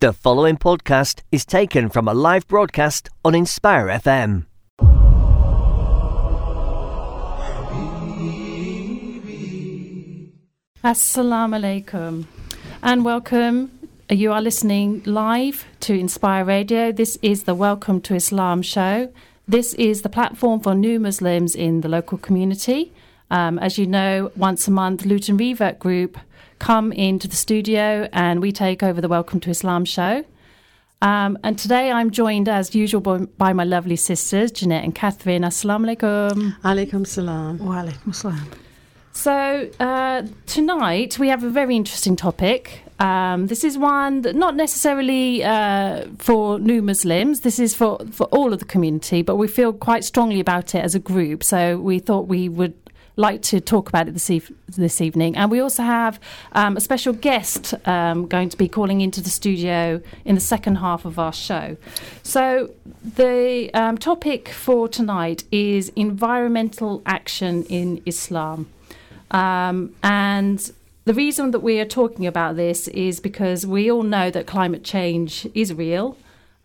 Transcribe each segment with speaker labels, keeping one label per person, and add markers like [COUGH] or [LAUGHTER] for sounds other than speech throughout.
Speaker 1: The following podcast is taken from a live broadcast on Inspire FM.
Speaker 2: Assalamu alaikum and welcome. You are listening live to Inspire Radio. This is the Welcome to Islam show. This is the platform for new Muslims in the local community. Um, as you know, once a month, Luton Revert Group come into the studio and we take over the Welcome to Islam show. Um, and today I'm joined, as usual, by, by my lovely sisters, Jeanette and Catherine. Assalamu alaikum.
Speaker 3: Alaikum salam.
Speaker 4: Wa alaikum salam.
Speaker 2: So, uh, tonight we have a very interesting topic. Um, this is one that not necessarily uh, for new Muslims, this is for, for all of the community, but we feel quite strongly about it as a group. So, we thought we would like to talk about it this, eve- this evening. And we also have um, a special guest um, going to be calling into the studio in the second half of our show. So, the um, topic for tonight is environmental action in Islam. Um, and the reason that we are talking about this is because we all know that climate change is real.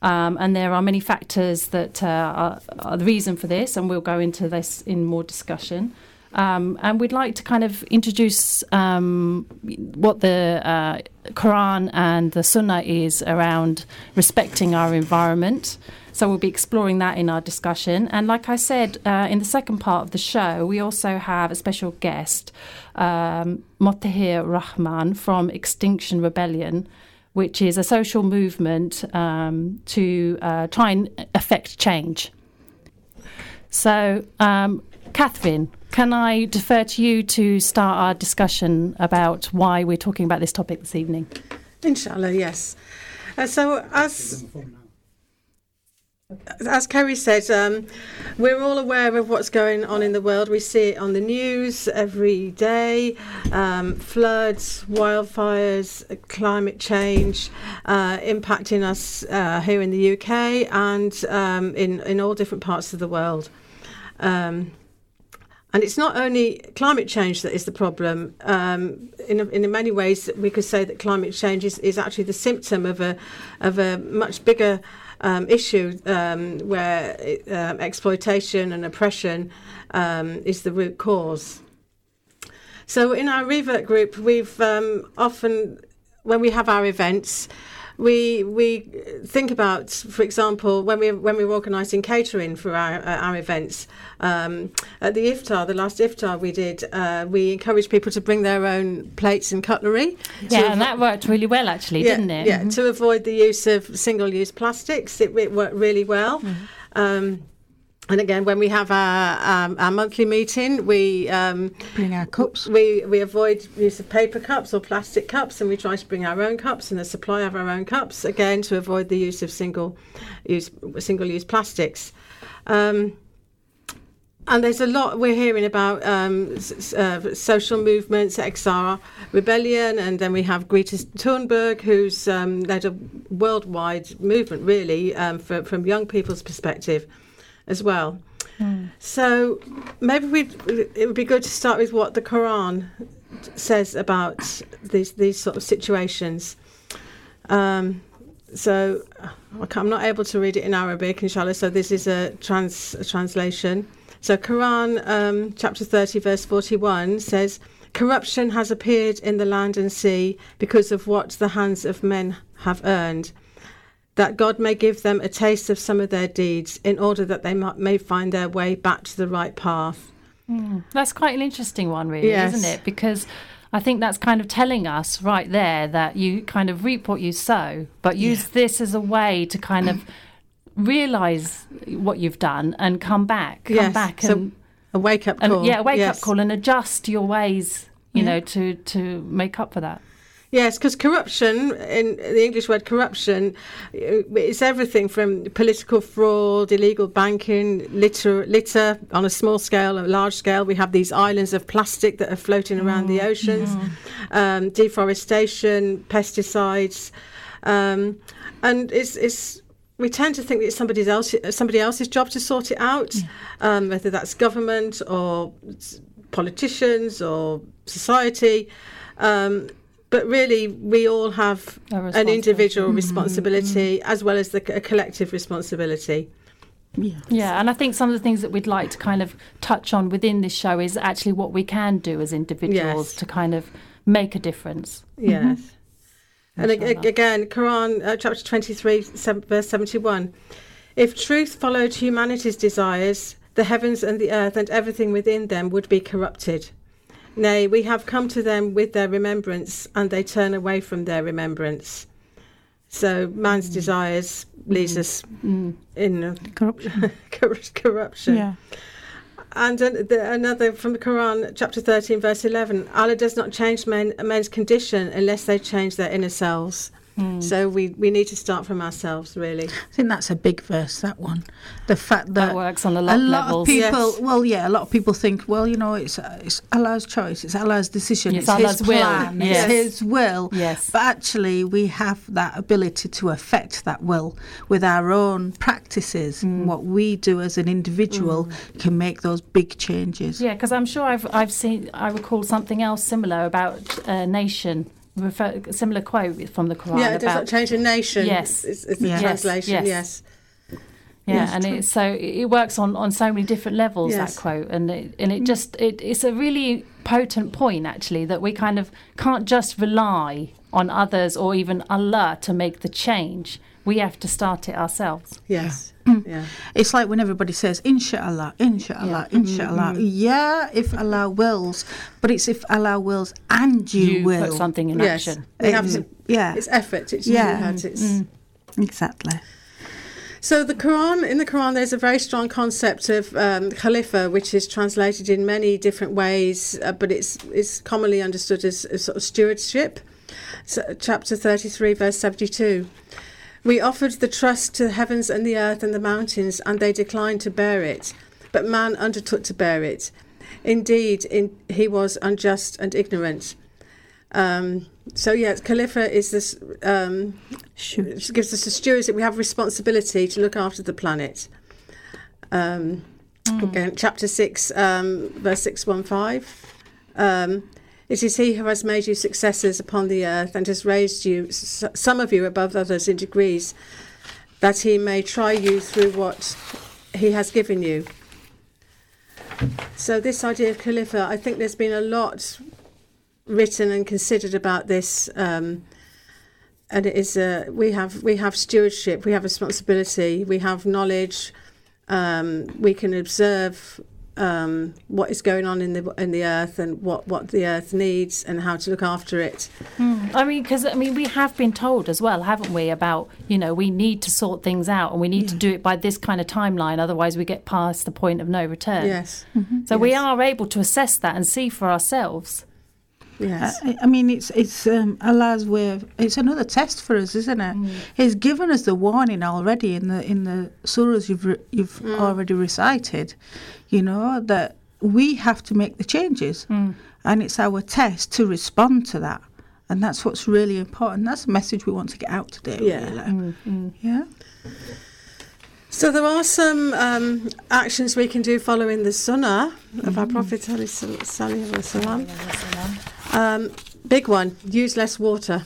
Speaker 2: Um, and there are many factors that uh, are, are the reason for this, and we'll go into this in more discussion. Um, and we'd like to kind of introduce um, what the uh, Quran and the Sunnah is around respecting our environment. So we'll be exploring that in our discussion. And like I said, uh, in the second part of the show, we also have a special guest, um, Motahir Rahman from Extinction Rebellion, which is a social movement um, to uh, try and affect change. So, um, Catherine, can I defer to you to start our discussion about why we're talking about this topic this evening?
Speaker 3: Inshallah, yes. Uh, so, as as Kerry said, um, we're all aware of what's going on in the world. We see it on the news every day um, floods, wildfires, climate change uh, impacting us uh, here in the UK and um, in, in all different parts of the world. Um, and it's not only climate change that is the problem. Um, in, in many ways, we could say that climate change is, is actually the symptom of a, of a much bigger um, issue um, where uh, exploitation and oppression um, is the root cause. So in our revert group, we've um, often, when we have our events, we we think about, for example, when we when we we're organising catering for our uh, our events. Um, at the iftar, the last iftar we did, uh, we encouraged people to bring their own plates and cutlery.
Speaker 2: Yeah, and that worked really well, actually,
Speaker 3: yeah,
Speaker 2: didn't it?
Speaker 3: Yeah, to avoid the use of single-use plastics, it, it worked really well.
Speaker 2: Mm-hmm.
Speaker 3: Um, and again, when we have our um, our monthly meeting, we um,
Speaker 4: Bring our cups.
Speaker 3: we we avoid use of paper cups or plastic cups, and we try to bring our own cups and a supply of our own cups again to avoid the use of single use single use plastics. Um, and there's a lot we're hearing about um, uh, social movements, XR rebellion, and then we have Greta Thunberg, who's um, led a worldwide movement, really, um, for, from young people's perspective as well. So maybe we it would be good to start with what the Quran says about these these sort of situations. Um, so I'm not able to read it in Arabic, inshallah. So this is a trans a translation. So Quran um, chapter 30 verse 41 says, "Corruption has appeared in the land and sea because of what the hands of men have earned." That God may give them a taste of some of their deeds, in order that they may find their way back to the right path. Hmm.
Speaker 2: That's quite an interesting one, really,
Speaker 3: Yes.
Speaker 2: isn't it? Because I think that's kind of telling us right there that you kind of reap what you sow, but use this as a way to kind of [CLEARS THROAT] realize what you've done and come back, come
Speaker 3: Yes,
Speaker 2: back
Speaker 3: so
Speaker 2: and,
Speaker 3: A wake up
Speaker 2: and
Speaker 3: call.
Speaker 2: yeah, wake
Speaker 3: yes.
Speaker 2: up call and adjust your ways, you know, to to make up for that.
Speaker 3: Yes, because corruption, in the English word corruption, uh, it's everything from political fraud, illegal banking, litter, litter on a small scale, a large scale. We have these islands of plastic that are floating around the oceans, um, deforestation, pesticides, um, and it's it's. We tend to think that it's somebody else, somebody else's job to sort it out, um, whether that's government or politicians or society. Um, but really, we all have
Speaker 2: Are
Speaker 3: an
Speaker 2: responsible.
Speaker 3: individual mm-hmm. responsibility mm-hmm. as well as the, a collective responsibility.
Speaker 4: Yeah.
Speaker 2: Yeah, and I think some of the things that we'd like to kind of touch on within this show is actually what we can do as individuals
Speaker 3: Yes.
Speaker 2: to kind of make a difference.
Speaker 3: Yes. Mm-hmm. And ag- again, Quran uh, chapter 23, sev- verse 71. If truth followed humanity's desires, the heavens and the earth and everything within them would be corrupted. Nay, we have come to them with their remembrance, and they turn away from their remembrance. So man's desires leads us in uh,
Speaker 4: Corruption. [LAUGHS]
Speaker 3: corruption.
Speaker 4: yeah.
Speaker 3: And the, another from the Quran, chapter 13, verse 11 Allah does not change men, men's condition unless they change their inner selves. So we, we need to start from ourselves, really.
Speaker 4: I think that's a big verse. That one, the fact that,
Speaker 2: That works on a lot
Speaker 4: a
Speaker 2: of
Speaker 4: lot of people.
Speaker 3: Yes.
Speaker 4: Well, yeah, a lot of people think, well, you know, it's uh, it's Allah's choice, it's Allah's decision,
Speaker 2: It's
Speaker 4: it's,
Speaker 2: Allah's
Speaker 4: His
Speaker 2: will,
Speaker 4: plan,
Speaker 2: yes.
Speaker 4: it's His will.
Speaker 2: Yes.
Speaker 4: But actually, we have that ability to affect that will with our own practices.
Speaker 2: Mm.
Speaker 4: What we do as an individual can make those big changes.
Speaker 2: Yeah, because I'm sure I've I've seen I recall something else similar about a nation, refer, a similar quote from the Quran
Speaker 3: yeah, it does
Speaker 2: about
Speaker 3: change a nation.
Speaker 2: Yes.
Speaker 3: It's, it's the
Speaker 4: Yes,
Speaker 3: translation,
Speaker 2: yes.
Speaker 3: yes.
Speaker 2: Yeah,
Speaker 4: Yes,
Speaker 2: and it, so it works on, on so many different levels.
Speaker 3: Yes.
Speaker 2: That quote, and it, and it mm. just it, it's a really potent point actually that we kind of can't just rely on others or even Allah to make the change. We have to start it ourselves.
Speaker 3: Yes. Yeah.
Speaker 4: It's like when everybody says, Inshallah, Inshallah, Inshallah. Yeah, if Allah wills, but it's if Allah wills and you,
Speaker 2: You
Speaker 4: will.
Speaker 2: put something in
Speaker 3: Yes.
Speaker 2: action.
Speaker 3: We have to,
Speaker 4: yeah,
Speaker 3: it's effort. It's
Speaker 4: Yeah.
Speaker 3: jihad, It's,
Speaker 4: exactly.
Speaker 3: So the Quran, in the Quran, there's a very strong concept of um, Khalifa, which is translated in many different ways, uh, but it's it's commonly understood as, as sort of stewardship. So, chapter 33, verse 72. We offered the trust to the heavens and the earth and the mountains, and they declined to bear it. But man undertook to bear it. Indeed, in, he was unjust and ignorant. Um, so, yes, Khalifa is this um, gives us a stewardship. We have responsibility to look after the planet. Um, Again, chapter 6, um, verse 615. Um, it is he who has made you successors upon the earth and has raised you, some of you above others in degrees, that he may try you through what he has given you. So, this idea of Khalifa, I think there's been a lot written and considered about this. Um, and it is uh, we have we have stewardship, we have responsibility, we have knowledge. Um, we can observe um, what is going on in the in the earth and what, what the earth needs and how to look after it.
Speaker 2: I mean, because I mean, we have been told as well, haven't we, about you know we need to sort things out and we need to do it by this kind of timeline, otherwise we get past the point of no return.
Speaker 3: Yes,
Speaker 2: So we are able to assess that and see for ourselves.
Speaker 3: Yes,
Speaker 4: I, I mean, it's it's um, Allah's way. Of, it's another test for us, isn't it? Mm. He's given us the warning already in the in the surahs you've re, you've mm. already recited. You know that we have to make the changes, mm. and it's our test to respond to that. And that's what's really important. That's the message we want to get out today.
Speaker 3: Yeah.
Speaker 4: Really. Yeah.
Speaker 3: So there are some um, actions we can do following the sunnah of our Prophet alayhi sallam. Um, big one: use less water.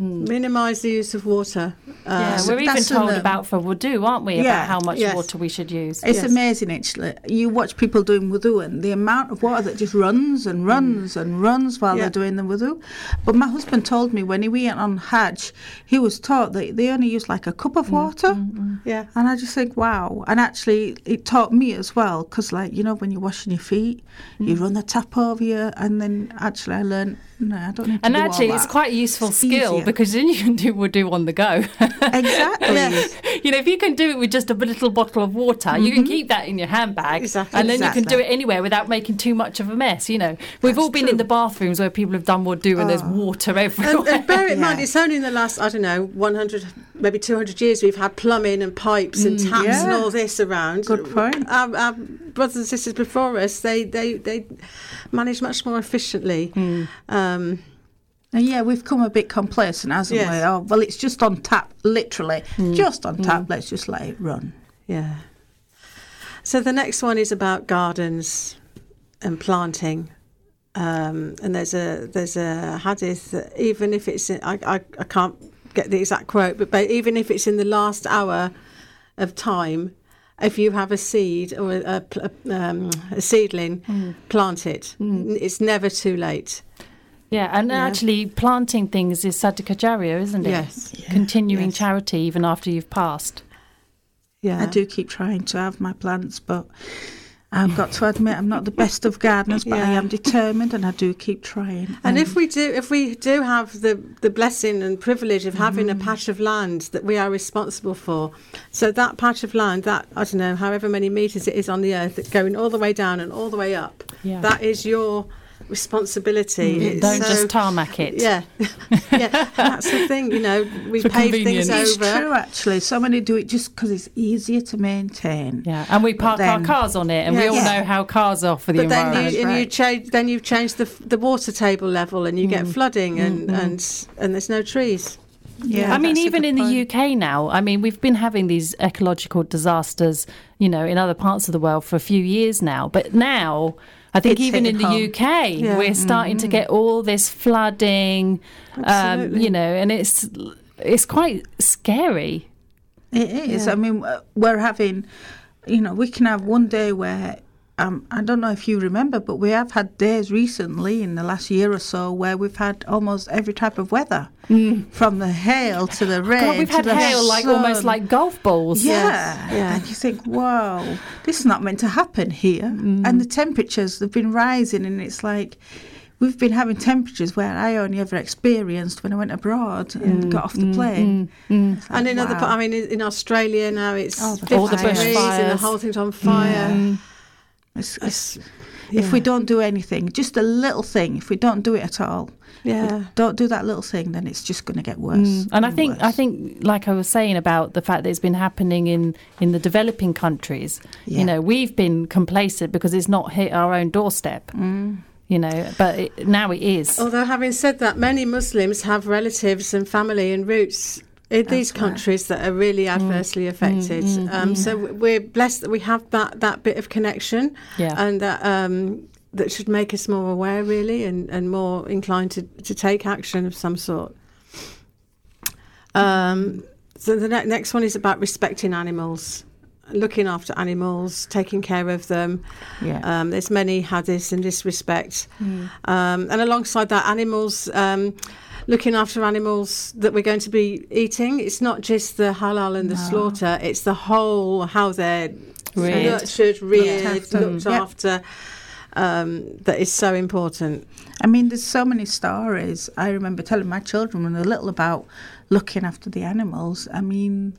Speaker 3: Mm. Minimise the use of water.
Speaker 2: Uh, yeah,
Speaker 3: Uh,
Speaker 4: so
Speaker 2: we're even told
Speaker 4: an,
Speaker 2: about for wudu, aren't we?
Speaker 4: Yeah,
Speaker 2: about how much
Speaker 3: yes.
Speaker 2: water we should use.
Speaker 4: It's
Speaker 3: Yes.
Speaker 4: amazing, actually. You watch people doing wudu and the amount of water that just runs and mm. runs and runs while
Speaker 3: Yeah.
Speaker 4: they're doing the wudu. But my husband told me when he went on Hajj, he was taught that they only use like a cup of mm, water.
Speaker 3: yeah.
Speaker 4: And I just think, wow. And actually, it taught me as well, because, like, you know, when you're washing your feet, you run the tap over you. And then actually, I learned, no, I don't need to
Speaker 2: And
Speaker 4: do all
Speaker 2: actually, it's quite a useful
Speaker 4: It's
Speaker 2: skill
Speaker 4: easier.
Speaker 2: because then you can do wudu on the go. [LAUGHS]
Speaker 4: Exactly.
Speaker 2: you know, if you can do it with just a little bottle of water, you can mm-hmm. keep that in your handbag,
Speaker 3: Exactly.
Speaker 2: and then you can do it anywhere without making too much of a mess. You know, we've all been in the bathrooms where people have done wudu, and there's ah. water everywhere.
Speaker 3: And, and bear in mind, [LAUGHS] it's only in the last, I don't know, 100, maybe 200 years we've had plumbing and pipes and mm, taps and all this around.
Speaker 4: Good point.
Speaker 3: Our, our brothers and sisters before us, they, they, they manage much more efficiently. Um,
Speaker 4: And yeah, we've come a bit complacent, hasn't
Speaker 3: Yes.
Speaker 4: we? Oh, well, it's just on tap, literally,
Speaker 2: Mm.
Speaker 4: just on tap. Let's just let it run.
Speaker 3: yeah. So the next one is about gardens and planting. Um, and there's a there's a hadith that even if it's in, I, I I can't get the exact quote, but, but even if it's in the last hour of time, if you have a seed or a, a, um, a seedling, plant it. N- It's never too late.
Speaker 2: Yeah, and
Speaker 3: Yeah.
Speaker 2: actually planting things is sadaka jariyah, isn't it?
Speaker 3: Yes.
Speaker 2: Continuing
Speaker 3: Yes.
Speaker 2: charity even after you've passed.
Speaker 3: Yeah.
Speaker 4: I do keep trying to have my plants, but I've got to admit I'm not the best of gardeners, but I am determined and I do keep trying.
Speaker 3: And
Speaker 4: Um,
Speaker 3: if we do, if we do have the, the blessing and privilege of having a patch of land that we are responsible for, so that patch of land, that I don't know, however many meters it is on the earth, that going all the way down and all the way up,
Speaker 2: Yeah.
Speaker 3: that is your responsibility. It's
Speaker 2: Don't
Speaker 3: so-
Speaker 2: just tarmac it.
Speaker 3: Yeah, [LAUGHS] yeah. That's the thing, you know. We [LAUGHS]
Speaker 2: For
Speaker 3: pave things
Speaker 2: convenience.
Speaker 4: it's
Speaker 3: over.
Speaker 4: true, actually. So many do it just because it's easier to maintain.
Speaker 2: Yeah, and we park our cars on it, and we all
Speaker 4: Yeah.
Speaker 2: know how cars are for the
Speaker 3: But then
Speaker 2: environment.
Speaker 3: you, and you
Speaker 4: right.
Speaker 3: change, then you've changed the the water table level, and you
Speaker 2: Mm.
Speaker 3: get flooding, and and and there's no trees.
Speaker 4: Yeah,
Speaker 2: I mean, even
Speaker 4: good
Speaker 2: in the
Speaker 4: point.
Speaker 2: UK now, I mean, we've been having these ecological disasters, you know, in other parts of the world for a few years now. But now, I think
Speaker 4: It's
Speaker 2: even in the
Speaker 4: home.
Speaker 2: UK,
Speaker 3: Yeah.
Speaker 2: we're starting to get all this flooding, um, you know, and it's it's quite scary.
Speaker 4: It is.
Speaker 3: Yeah.
Speaker 4: I mean, we're having, you know, we can have one day where, um, I don't know if you remember, but we have had days recently in the last year or so where we've had almost every type of weather, from the hail to the rain.
Speaker 2: Mm. God, we've
Speaker 4: to
Speaker 2: had
Speaker 4: the
Speaker 2: hail like almost like golf balls.
Speaker 4: Yeah.
Speaker 3: yeah.
Speaker 4: and you think, wow, this is not meant to happen here.
Speaker 2: Mm.
Speaker 4: And the temperatures have been rising, and it's like we've been having temperatures where I only ever experienced when I went abroad and got off the plane. It's like,
Speaker 3: And in other,
Speaker 4: wow.
Speaker 3: pa- I mean, in, in Australia now it's
Speaker 4: Oh, the
Speaker 3: 50
Speaker 2: All the
Speaker 3: degrees and the whole thing's on fire.
Speaker 4: It's-
Speaker 3: It's-
Speaker 4: If we don't do anything, just a little thing, if we don't do it at all,
Speaker 3: yeah.
Speaker 4: don't do that little thing, then it's just going to get worse.
Speaker 2: Mm. And I think I think like I was saying about the fact that it's been happening in in the developing countries.
Speaker 4: Yeah.
Speaker 2: You know, we've been complacent because it's not hit our own doorstep.
Speaker 4: Mm.
Speaker 2: You know, but it, now it is.
Speaker 3: Although, having said that, many Muslims have relatives and family and roots in these countries that are really adversely affected. um, So we're blessed that we have that, that bit of connection,
Speaker 2: Yeah.
Speaker 3: and that um, that should make us more aware, really, and, and more inclined to, to take action of some sort. Um, so the ne- next one is about respecting animals, looking after animals, taking care of them.
Speaker 4: Yeah.
Speaker 3: Um, there's many hadiths in this respect. Um, and alongside that, animals, um, looking after animals that we're going to be eating. It's not just the halal and the slaughter, it's the whole how they're
Speaker 2: Reared.
Speaker 3: nurtured, reared,
Speaker 4: after.
Speaker 3: looked
Speaker 4: Yep.
Speaker 3: after. Um, that is so important.
Speaker 4: I mean, there's so many stories. I remember telling my children when they were little about looking after the animals. I mean,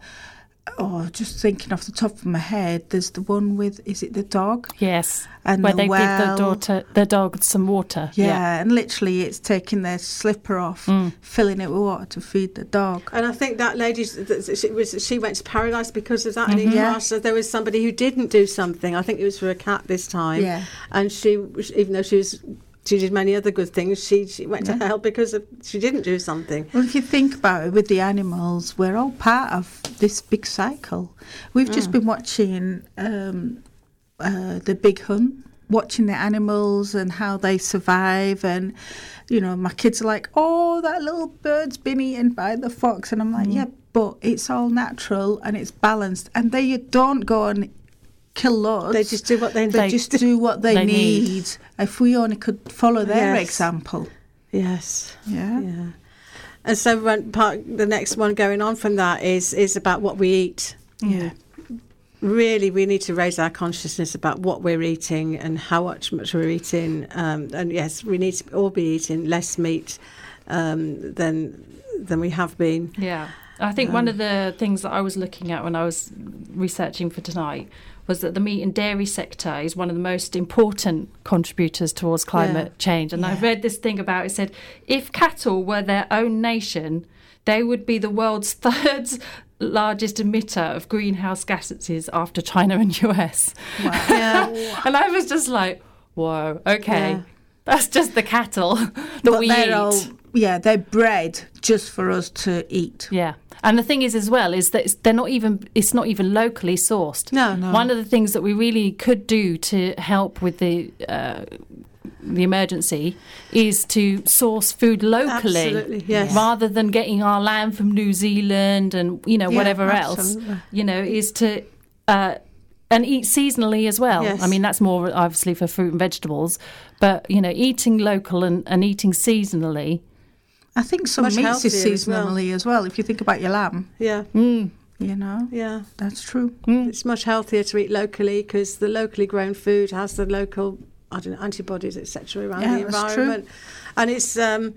Speaker 4: oh, just thinking off the top of my head, there's the one with, is it the dog?
Speaker 2: yes.
Speaker 4: And
Speaker 2: Where
Speaker 4: the
Speaker 2: they give
Speaker 4: well.
Speaker 2: the daughter the dog some water.
Speaker 4: Yeah, and literally it's taking their slipper off,
Speaker 2: Mm.
Speaker 4: filling it with water to feed the dog.
Speaker 3: And I think that lady, she, was, she went to paradise because of that. And in
Speaker 4: Yeah.
Speaker 3: class, there was somebody who didn't do something. I think it was for a cat this time.
Speaker 4: Yeah.
Speaker 3: And she, even though she was, she did many other good things, she, she went to hell because of, she didn't do something.
Speaker 4: Well, if you think about it, with the animals, we're all part of this big cycle. We've just been watching um, uh, the Big Hunt, watching the animals and how they survive, and you know, my kids are like, "Oh, that little bird's been eaten by the fox," and I'm like, "Yeah, but it's all natural and it's balanced, and they don't go and kill loads.
Speaker 3: They just do what they,
Speaker 4: They just do what they, [LAUGHS]
Speaker 2: they
Speaker 4: need.
Speaker 2: need.
Speaker 4: If we only could follow their
Speaker 3: Yes.
Speaker 4: example,
Speaker 3: Yes.
Speaker 4: yeah.
Speaker 3: Yeah. And so one part, the next one going on from that is is about what we eat.
Speaker 4: Yeah.
Speaker 3: Really, we need to raise our consciousness about what we're eating and how much much we're eating. Um, and yes, we need to all be eating less meat um, than than we have been.
Speaker 2: Yeah. I think one of the things that I was looking at when I was researching for tonight was that the meat and dairy sector is one of the most important contributors towards climate
Speaker 3: Yeah.
Speaker 2: change. And I read this thing about it said if cattle were their own nation, they would be the world's [LAUGHS] third largest emitter of greenhouse gases after China and [LAUGHS] US.
Speaker 3: Yeah. [LAUGHS]
Speaker 2: and I was just like, whoa, okay.
Speaker 3: Yeah.
Speaker 2: That's just the cattle that
Speaker 4: but
Speaker 2: we eat.
Speaker 4: Yeah they're bred just for us to eat
Speaker 2: Yeah. And the thing is, as well, is that it's, they're not even. It's not even locally sourced.
Speaker 3: No, no.
Speaker 2: One of the things that we really could do to help with the uh, the emergency is to source food locally
Speaker 3: Absolutely, yes.
Speaker 2: rather than getting our lamb from New Zealand and you know
Speaker 4: Yeah,
Speaker 2: whatever
Speaker 4: absolutely.
Speaker 2: else. You know, is to uh, and eat seasonally as well.
Speaker 3: Yes.
Speaker 2: I mean, that's more obviously for fruit and vegetables, but you know, eating local and, and eating seasonally.
Speaker 4: I think some
Speaker 3: Much
Speaker 4: meats is
Speaker 3: healthier as well.
Speaker 4: as well. If you think about your lamb,
Speaker 3: Yeah,
Speaker 2: Mm.
Speaker 4: you know,
Speaker 3: yeah.
Speaker 4: that's true.
Speaker 3: It's much healthier to eat locally because the locally grown food has the local, I don't know, antibodies, etc. around
Speaker 4: Yeah,
Speaker 3: the
Speaker 4: that's true.
Speaker 3: environment, and it's. Um,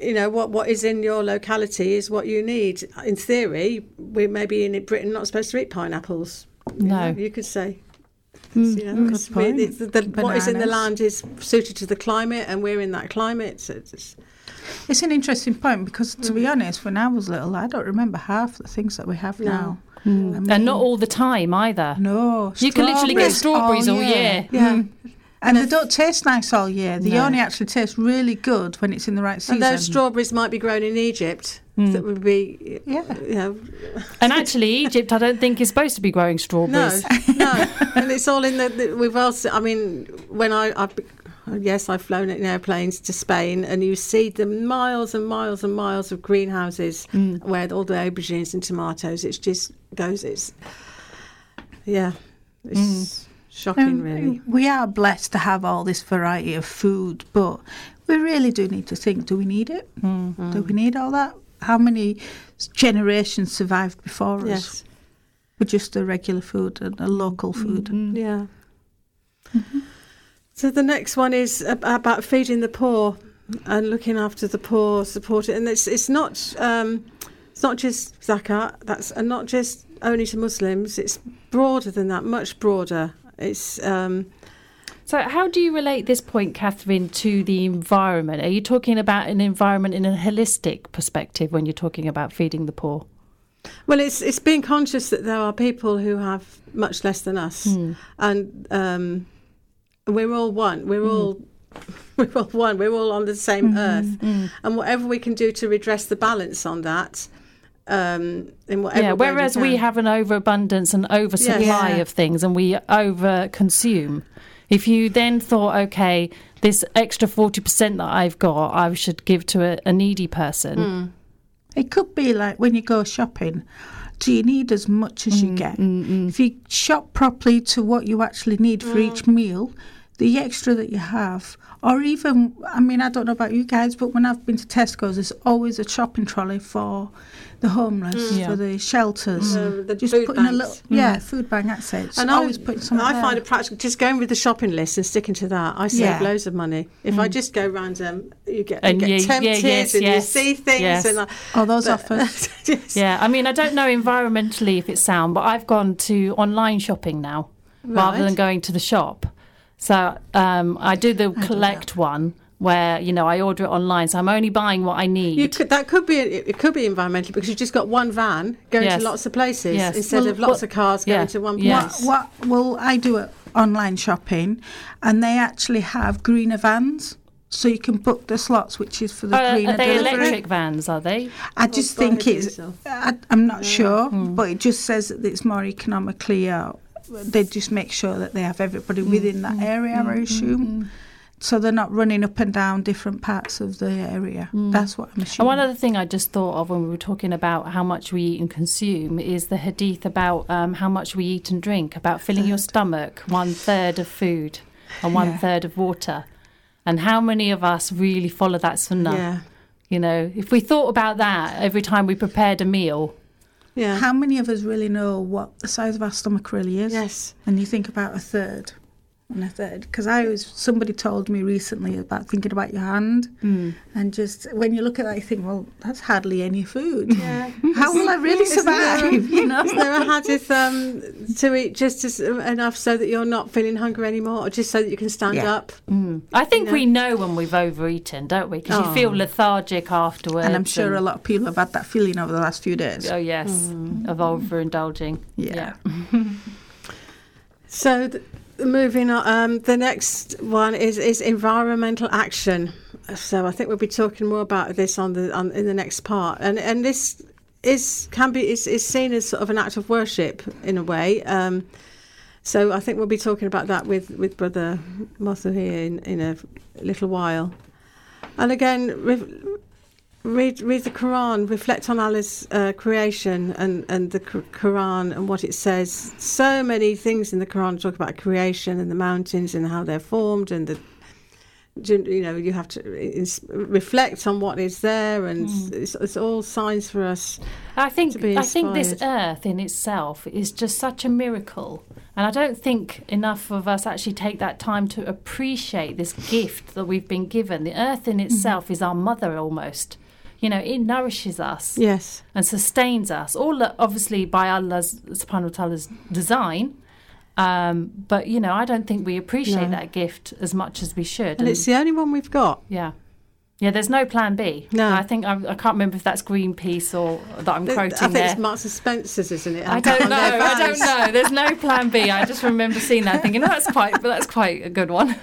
Speaker 3: you know what what is in your locality is what you need. In theory, we maybe in Britain not supposed to eat pineapples. You
Speaker 2: No.
Speaker 3: know, you could say.
Speaker 2: Mm,
Speaker 3: You know,
Speaker 4: mm,
Speaker 3: 'cause
Speaker 4: good point.
Speaker 3: it's the, the, what is in the land is suited to the climate, and we're in that climate. So it's,
Speaker 4: It's an interesting point because, to be honest, when I was little, I don't remember half the things that we have
Speaker 3: Mm. No.
Speaker 4: now.
Speaker 2: Mm.
Speaker 4: I mean-
Speaker 2: and not all the time either.
Speaker 4: No,
Speaker 2: You can literally get strawberries all year.
Speaker 3: yeah.
Speaker 4: Mm. And they don't taste nice all year. They
Speaker 2: No.
Speaker 4: only actually taste really good when it's in the right season.
Speaker 3: And those strawberries might be grown in Egypt.
Speaker 2: Mm.
Speaker 3: That would be,
Speaker 4: Yeah.
Speaker 3: you know,
Speaker 2: And actually, Egypt, I don't think is supposed to be growing strawberries.
Speaker 3: no, no. and it's all in the. the we've also, I mean, when I, I've, be- yes, I've flown in airplanes to Spain, and you see the miles and miles and miles of greenhouses
Speaker 2: Mm.
Speaker 3: where all the aubergines and tomatoes. It just goes. It's, yeah, it's shocking,
Speaker 4: Um,
Speaker 3: really.
Speaker 4: We are blessed to have all this variety of food, but we really do need to think do we need it?
Speaker 2: Mm.
Speaker 4: Do we need all that? How many generations survived before us with just the regular food and the local food?
Speaker 2: Mm.
Speaker 3: yeah. So the next one is about feeding the poor and looking after the poor, supporting, and it's it's not um, it's not just zakat. That's and not just only to Muslims. It's broader than that, much broader. It's um,
Speaker 2: So, how do you relate this point, Catherine, to the environment? Are you talking about an environment in a holistic perspective when you're talking about feeding the poor?
Speaker 3: well, it's it's being conscious that there are people who have much less than us,
Speaker 2: Hmm.
Speaker 3: and um, we're all one. We're mm. all [LAUGHS] we're all one. We're all on the same mm-hmm, earth, mm. and whatever we can do to redress the balance on that. Um, in whatever
Speaker 2: yeah, whereas we
Speaker 3: can.
Speaker 2: have an overabundance and oversupply
Speaker 4: Yeah.
Speaker 2: of things and we over consume. If you then thought, okay, this extra 40% that I've got, I should give to a, a needy person. Hmm.
Speaker 4: It could be like when you go shopping, do you need as much as you mm, get? If you shop properly to what you actually need for each hmm. meal, the extra that you have, or even, I mean, I don't know about you guys, but when I've been to Tesco's, there's always a shopping trolley for the homeless,
Speaker 2: Yeah.
Speaker 4: for the shelters.
Speaker 3: Um, the
Speaker 4: just
Speaker 3: food
Speaker 4: putting a
Speaker 3: banks.
Speaker 4: little, yeah, food bank, that's it. It's
Speaker 3: And
Speaker 4: always
Speaker 3: I,
Speaker 4: putting something
Speaker 3: I find it practical. Just going with the shopping list and sticking to that, I save
Speaker 4: Yeah.
Speaker 3: loads of money. If I just go random, um, you get, you get
Speaker 2: you- yeah,
Speaker 3: tempted
Speaker 2: yes,
Speaker 3: and
Speaker 2: yes,
Speaker 3: you see things.
Speaker 2: yes.
Speaker 3: And I,
Speaker 4: Oh, those
Speaker 3: but-
Speaker 4: offers. [LAUGHS]
Speaker 3: yes.
Speaker 2: Yeah, I mean, I don't know environmentally if it's sound, but I've gone to online shopping now rather than going to the shop. So um, I do the
Speaker 4: do
Speaker 2: collect one where you know I order it online, so I'm only buying what I need.
Speaker 3: You could, that could be it it could be environmental because you've just got one van going
Speaker 2: Yes.
Speaker 3: to lots of places
Speaker 2: Yes.
Speaker 3: instead
Speaker 2: Well,
Speaker 3: of lots
Speaker 2: well,
Speaker 3: of cars going
Speaker 2: yeah,
Speaker 3: to one place.
Speaker 2: yes.
Speaker 4: What, well, I do it online shopping, and they actually have greener vans, so you can book the slots, which is for the
Speaker 2: Uh,
Speaker 4: greener
Speaker 2: are they
Speaker 4: delivery.
Speaker 2: electric vans? Are they?
Speaker 4: I just
Speaker 3: Or
Speaker 4: think it's. I, I'm not sure, but it just says that it's more economically. Uh, they just make sure that they have everybody mm, within that mm, area. I mm, assume. So they're not running up and down different parts of the area. That's what I'm
Speaker 2: And one other thing I just thought of when we were talking about how much we eat and consume is the hadith about um, how much we eat and drink, about filling your stomach one third of food and one
Speaker 4: Yeah.
Speaker 2: third of water. And how many of us really follow that sunnah?
Speaker 3: Yeah,
Speaker 2: You know, if we thought about that every time we prepared a meal,
Speaker 3: yeah,
Speaker 4: How many of us really know what the size of our stomach really is?
Speaker 3: yes.
Speaker 4: and you think about a third and a third because i was somebody told me recently about thinking about your hand mm. and just when you look at that you think well that's hardly any food
Speaker 3: Yeah. [LAUGHS]
Speaker 4: how will i really
Speaker 3: Isn't there-
Speaker 4: survive you know
Speaker 3: Is there a hadith um, to eat just as, um, enough so that you're not feeling hungry anymore, or just so that you can stand
Speaker 4: Yeah.
Speaker 3: up? Mm.
Speaker 2: I think
Speaker 3: know.
Speaker 2: we know when we've overeaten, don't we? Because you feel
Speaker 3: Oh.
Speaker 2: lethargic afterwards.
Speaker 4: and i'm sure a lot of people have had that feeling over the last few days
Speaker 2: Oh yes, mm. of overindulging.
Speaker 4: Yeah. [LAUGHS]
Speaker 3: So, th- moving on, um, the next one is is environmental action. So, I think we'll be talking more about this on the on, in the next part, and and this is can be is, is seen as sort of an act of worship in a way. Um, So I think we'll be talking about that with, with Brother Mothu here in, in a little while. And again, read read the Quran, reflect on Allah's uh, creation and, and the Quran and what it says. So many things in the Quran talk about creation and the mountains and how they're formed and the you know you have to reflect on what is there and it's, it's all signs for us
Speaker 2: I think I think this earth in itself is just such a miracle, and I don't think enough of us actually take that time to appreciate this gift that we've been given. The earth
Speaker 3: Mm-hmm.
Speaker 2: in itself is our mother almost. You know, it nourishes us
Speaker 3: yes
Speaker 2: and sustains us. All obviously by Allah's subhanahu wa ta'ala's design. Um, but you know, I don't think we appreciate
Speaker 3: No.
Speaker 2: that gift as much as we should.
Speaker 3: and it's the only one we've got
Speaker 2: yeah. Yeah, there's no plan B.
Speaker 3: No.
Speaker 2: I think I, I can't remember if that's Greenpeace or that I'm
Speaker 3: I
Speaker 2: quoting
Speaker 3: think
Speaker 2: there.
Speaker 3: it's Marks and Spencer's isn't it
Speaker 2: I don't know. I don't know. There's no plan B. I just remember seeing that, thinking, "Oh, that's quite, but that's quite a good one."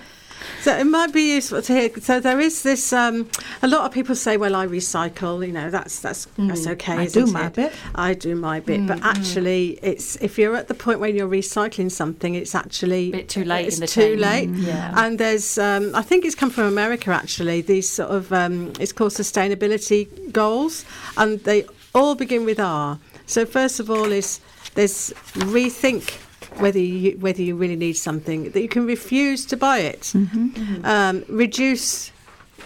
Speaker 3: So it might be useful to hear. So there is this. Um, a lot of people say, "Well, I recycle. You know, that's that's that's okay."
Speaker 4: I do my
Speaker 3: it?
Speaker 4: bit.
Speaker 3: I do my bit,
Speaker 2: Mm,
Speaker 3: but actually, it's if you're at the point when you're recycling something, it's actually a
Speaker 2: Bit too late
Speaker 3: It's
Speaker 2: in the
Speaker 3: too
Speaker 2: chain.
Speaker 3: late.
Speaker 2: Yeah.
Speaker 3: And there's, um, I think it's come from America actually. These sort of, um, it's called sustainability goals, and they all begin with R. So first of all, is there's rethink whether you whether you really need something that you can refuse to buy it,
Speaker 2: Mm-hmm. mm-hmm.
Speaker 3: um, reduce,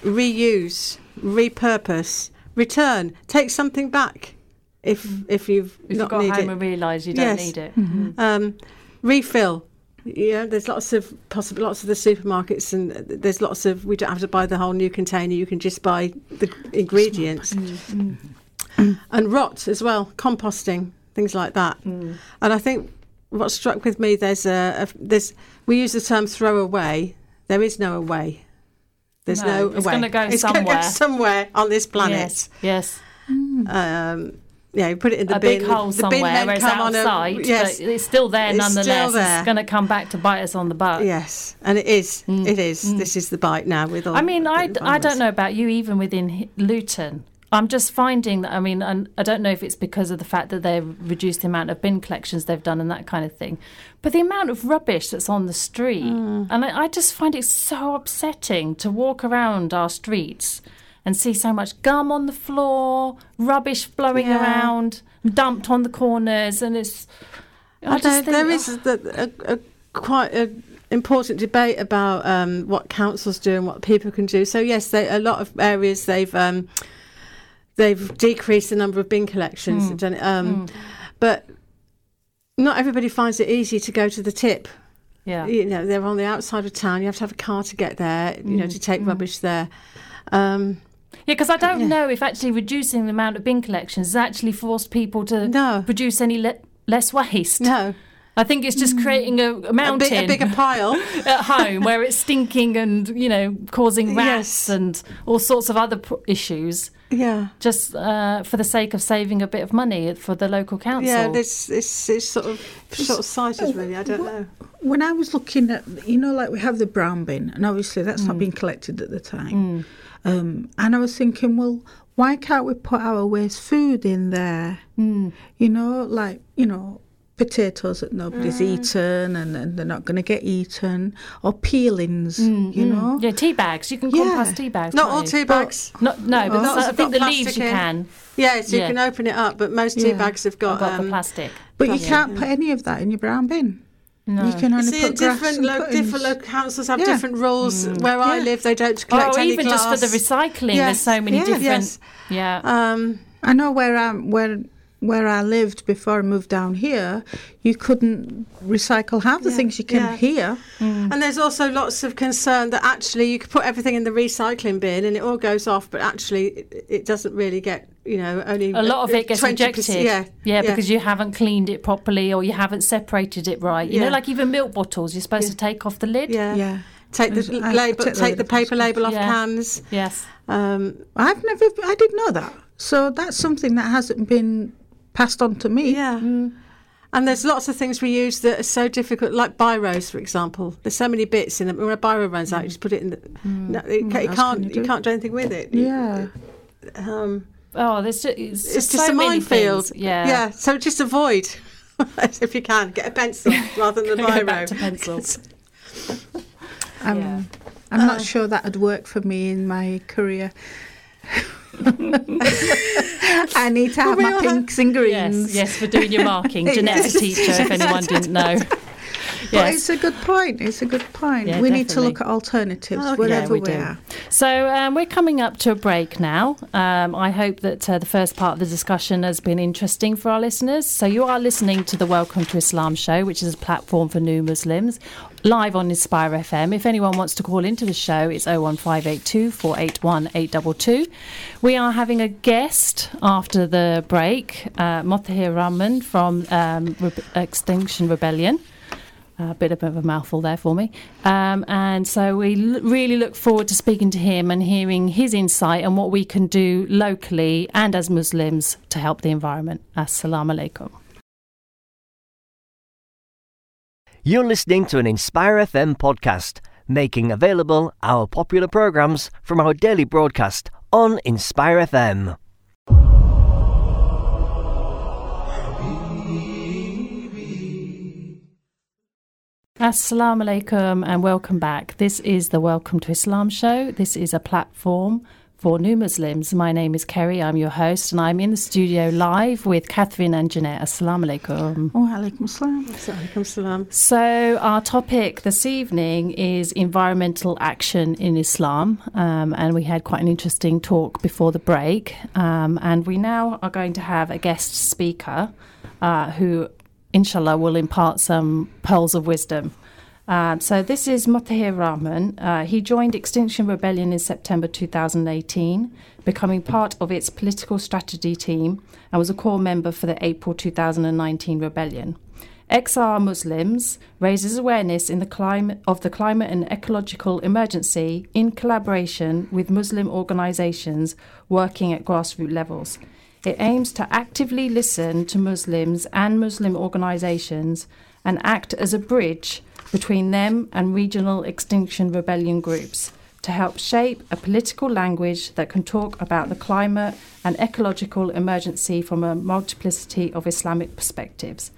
Speaker 3: reuse, repurpose, return, take something back if mm-hmm. if you've
Speaker 2: If you
Speaker 3: not
Speaker 2: got
Speaker 3: need
Speaker 2: home
Speaker 3: it
Speaker 2: and realised you don't
Speaker 3: Yes.
Speaker 2: need it. Mm-hmm.
Speaker 3: um, refill. Yeah, there's lots of possible lots of the supermarkets, and there's lots of. We don't have to buy the whole new container. You can just buy the ingredients, mm. Mm. and rot as well, composting, things like that. Mm. And I think what struck with me there's a, a there's we use the term throw away. There is no away. There's
Speaker 2: No,
Speaker 3: no,
Speaker 2: it's
Speaker 3: away.
Speaker 2: gonna go
Speaker 3: it's gonna
Speaker 2: somewhere.
Speaker 3: go somewhere on this planet.
Speaker 2: Yes, yes.
Speaker 3: Um, yeah, you put it in the
Speaker 2: a
Speaker 3: bin.
Speaker 2: big hole
Speaker 3: the bin
Speaker 2: somewhere
Speaker 3: then
Speaker 2: where it's
Speaker 3: come on a-
Speaker 2: outside,
Speaker 3: yes,
Speaker 2: but it's still there
Speaker 3: It's still
Speaker 2: nonetheless.
Speaker 3: there.
Speaker 2: It's going to come back to bite us on the butt.
Speaker 3: Yes, and it is. It is. This is the bite now with all.
Speaker 2: Mm. I mean, I, I don't know about you, even within Luton. I'm just finding that, I mean, and I don't know if it's because of the fact that they've reduced the amount of bin collections they've done and that kind of thing, but the amount of rubbish that's on the street.
Speaker 3: Mm.
Speaker 2: And I, I just find it so upsetting to walk around our streets and see so much gum on the floor, rubbish blowing
Speaker 3: Yeah.
Speaker 2: around, dumped on the corners, and it's.
Speaker 3: I
Speaker 2: just
Speaker 3: don't,
Speaker 2: think,
Speaker 3: there is a, a, a quite a important debate about um, what councils do and what people can do. So yes, they, a lot of areas they've um, they've decreased the number of bin collections,
Speaker 2: Hmm.
Speaker 3: done it, um, but not everybody finds it easy to go to the tip.
Speaker 2: yeah.
Speaker 3: You know, they're on the outside of town. You have to have a car to get there. You know,
Speaker 2: Hmm.
Speaker 3: to take rubbish there. Um,
Speaker 2: Yeah, because I don't
Speaker 3: Yeah.
Speaker 2: know if actually reducing the amount of bin collections has actually forced people to
Speaker 3: No.
Speaker 2: produce any le- less waste.
Speaker 3: no,
Speaker 2: I think it's just creating a, a
Speaker 3: a,
Speaker 2: mountain
Speaker 3: big, a bigger pile. [LAUGHS]
Speaker 2: at home where it's stinking and you know causing rats
Speaker 3: Yes.
Speaker 2: and all sorts of other issues,
Speaker 3: yeah.
Speaker 2: just uh, for the sake of saving a bit of money for the local council.
Speaker 3: Yeah, this it's, it's sort of short sighted, really. I don't know.
Speaker 4: When I was looking at, you know, like we have the brown bin, and obviously that's
Speaker 2: Mm.
Speaker 4: not being collected at the time. Um, and I was thinking, well, why can't we put our waste food in there?
Speaker 2: Mm.
Speaker 4: You know, like, you know, potatoes that nobody's
Speaker 2: Mm.
Speaker 4: eaten and, and they're not going to get eaten, or peelings, you know?
Speaker 2: Mm, yeah, tea bags. You can
Speaker 4: Yeah.
Speaker 2: compost tea bags.
Speaker 3: Not all
Speaker 2: you?
Speaker 3: tea bags.
Speaker 2: Not, no, but
Speaker 3: Lots
Speaker 2: I think the leaves
Speaker 3: plastic
Speaker 2: you
Speaker 3: in.
Speaker 2: can.
Speaker 3: Yeah, so
Speaker 2: Yeah.
Speaker 3: you can open it up, but most tea
Speaker 4: Yeah.
Speaker 3: bags have got.
Speaker 2: got the
Speaker 3: Um,
Speaker 2: plastic.
Speaker 4: But you can't
Speaker 3: yeah.
Speaker 4: put any of that in your brown bin.
Speaker 2: No.
Speaker 4: You can only
Speaker 3: see,
Speaker 4: put
Speaker 3: different lo- different local councils have
Speaker 4: Yeah.
Speaker 3: different rules. Where I live, they don't collect
Speaker 2: Oh, even just for the
Speaker 3: glass.
Speaker 2: recycling, there's so many
Speaker 4: yeah.
Speaker 2: different.
Speaker 3: Yes.
Speaker 2: Yeah.
Speaker 3: Um,
Speaker 4: I know where I where where I lived before I moved down here, you couldn't recycle half the
Speaker 3: Yeah,
Speaker 4: things you can
Speaker 3: yeah.
Speaker 4: here.
Speaker 3: and there's also lots of concern that actually you could put everything in the recycling bin and it all goes off, but actually it, it doesn't really get. You know, only
Speaker 2: a lot of it gets
Speaker 3: 20%,
Speaker 2: rejected.
Speaker 3: Yeah,
Speaker 2: yeah, because you haven't cleaned it properly or you haven't separated it right. You know, like even milk bottles, you're supposed
Speaker 3: Yeah.
Speaker 2: to take off the lid.
Speaker 3: yeah.
Speaker 4: Yeah.
Speaker 3: Take the
Speaker 4: I- I
Speaker 3: label,
Speaker 4: take the
Speaker 3: take the
Speaker 4: lid
Speaker 3: paper label off
Speaker 2: Yeah.
Speaker 3: cans.
Speaker 2: Yes.
Speaker 3: Um,
Speaker 4: I've never I didn't know that. So that's something that hasn't been passed on to me.
Speaker 3: Yeah. And there's lots of things we use that are so difficult, like biros, for example. There's so many bits in them. When a biro runs out, you just put it in the. No, it,
Speaker 4: What
Speaker 3: you can't.
Speaker 4: can you
Speaker 3: You,
Speaker 4: do?
Speaker 3: can't do anything with it.
Speaker 4: Yeah.
Speaker 3: Um,
Speaker 2: Oh, there's just, it's,
Speaker 3: it's just
Speaker 2: so
Speaker 3: a minefield.
Speaker 2: things. Yeah.
Speaker 3: Yeah. So just avoid. [LAUGHS] if you can, get a pencil [LAUGHS] rather than a
Speaker 2: Go
Speaker 3: biro.
Speaker 2: back to pencils. [LAUGHS]
Speaker 4: Um,
Speaker 2: Yeah.
Speaker 4: I'm
Speaker 3: Uh.
Speaker 4: not sure that would work for me in my career. I need to have my pinks and greens.
Speaker 2: Yes, yes, for doing your marking. [LAUGHS] Jeanette's teacher, if anyone didn't know.
Speaker 4: But [LAUGHS]
Speaker 2: Yes.
Speaker 4: it's a good point. It's a good point.
Speaker 2: Yeah,
Speaker 4: we need to look at alternatives
Speaker 3: Oh,
Speaker 4: wherever
Speaker 2: Yeah, we
Speaker 4: we, are.
Speaker 2: So um, we're coming up to a break now. Um, I hope that uh, the first part of the discussion has been interesting for our listeners. So you are listening to the Welcome to Islam show, which is a platform for new Muslims, live on Inspire FM. If anyone wants to call into the show, it's 01582 481 822. We are having a guest after the break, uh, Mothahir Rahman from um, Re- Extinction Rebellion. A bit of a mouthful there for me. Um, and so we l- really look forward to speaking to him and hearing his insight on what we can do locally and as Muslims to help the environment. Assalamu alaikum.
Speaker 1: You're listening to an Inspire FM podcast, making available our popular programs from our daily broadcast on Inspire FM.
Speaker 2: Assalamu alaikum and welcome back. This is the Welcome to Islam show. This is a platform for new Muslims. My name is Kerry. I'm your host and I'm in the studio live with Catherine and Jeanette. Assalamu alaikum.
Speaker 4: Oh, alaikum salam.
Speaker 3: Alaikum salam.
Speaker 2: So, our topic this evening is environmental action in Islam. Um, and we had quite an interesting talk before the break. Um, and we now are going to have a guest speaker uh, who, inshallah, will impart some pearls of wisdom. Um, so, this is Mutahir Rahman. Uh, he joined Extinction Rebellion in September 2018, becoming part of its political strategy team, and was a core member for the April 2019 rebellion. XR Muslims raises awareness in the climate of the climate and ecological emergency in collaboration with Muslim organisations working at grassroots levels. It aims to actively listen to Muslims and Muslim organisations and act as a bridge between them and regional extinction rebellion groups to help shape a political language that can talk about the climate and ecological emergency from a multiplicity of Islamic perspectives.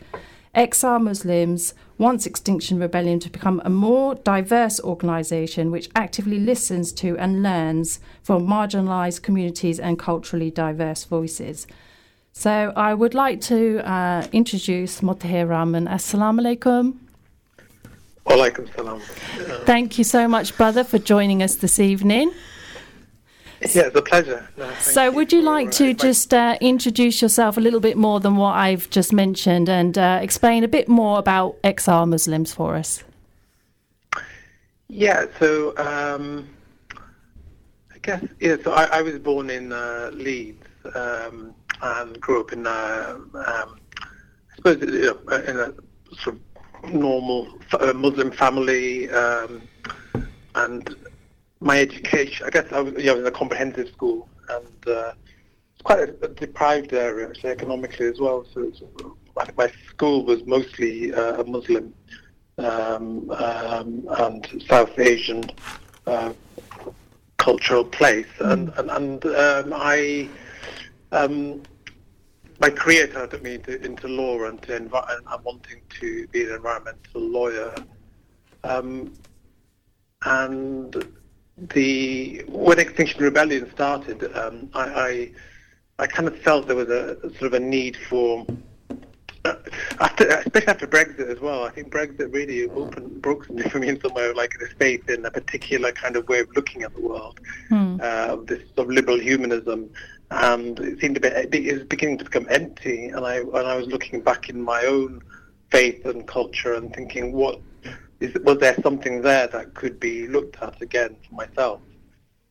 Speaker 2: XR Muslims wants Extinction Rebellion to become a more diverse organisation which actively listens to and learns from marginalised communities and culturally diverse voices. So I would like to uh, introduce Motahir Rahman. Assalamu alaikum.
Speaker 5: Walaikum salam.
Speaker 2: Thank you so much, brother, for joining us this evening.
Speaker 5: Yeah, it's a pleasure. No,
Speaker 2: So, would you like
Speaker 5: uh,
Speaker 2: to just uh, introduce yourself a little bit more than what I've just mentioned and uh, explain a bit more about XR Muslims for us?
Speaker 5: Yeah, so um, I guess yeah. So I, I was born in uh, Leeds um, and grew up in uh, um, I suppose you know, in a sort of normal uh, Muslim family, um, and my education. I guess I was, in a comprehensive school, and uh, it's quite a, a deprived area actually economically as well. So it's, my, my school was mostly uh, a Muslim um, um, and South Asian uh, cultural place, and and, and um, I. Um, my career kind of took me into, into law and to envi- and I'm wanting to be an environmental lawyer. Um, and the when Extinction Rebellion started, um, I, I I kind of felt there was a sort of a need for uh, after, especially after Brexit as well. I think Brexit really opened broke for me in some way, like this faith in a particular kind of way of looking at the world, uh, this sort of liberal humanism, and it seemed a bit it was beginning to become empty. And I and I was looking back in my own faith and culture and thinking, what is was there something there that could be looked at again for myself?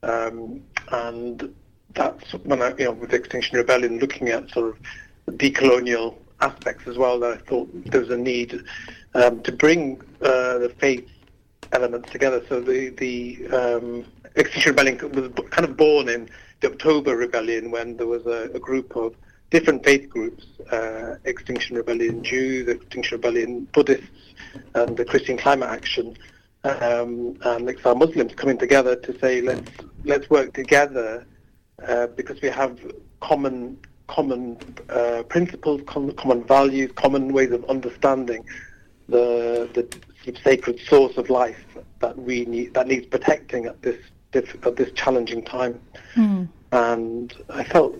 Speaker 5: Um, and that's when I, you know, with Extinction Rebellion, looking at sort of decolonial aspects as well, that I thought there was a need um, to bring uh, the faith elements together. So the the um, Extinction Rebellion was kind of born in the October Rebellion when there was a, a group of different faith groups, uh, Extinction Rebellion Jews, Extinction Rebellion Buddhists, and the Christian Climate Action, um, and XR Muslims coming together to say let's let's work together uh, because we have common common uh, principles, common, common values, common ways of understanding the the sort of sacred source of life that we need that needs protecting at this at this challenging time. Mm. And I felt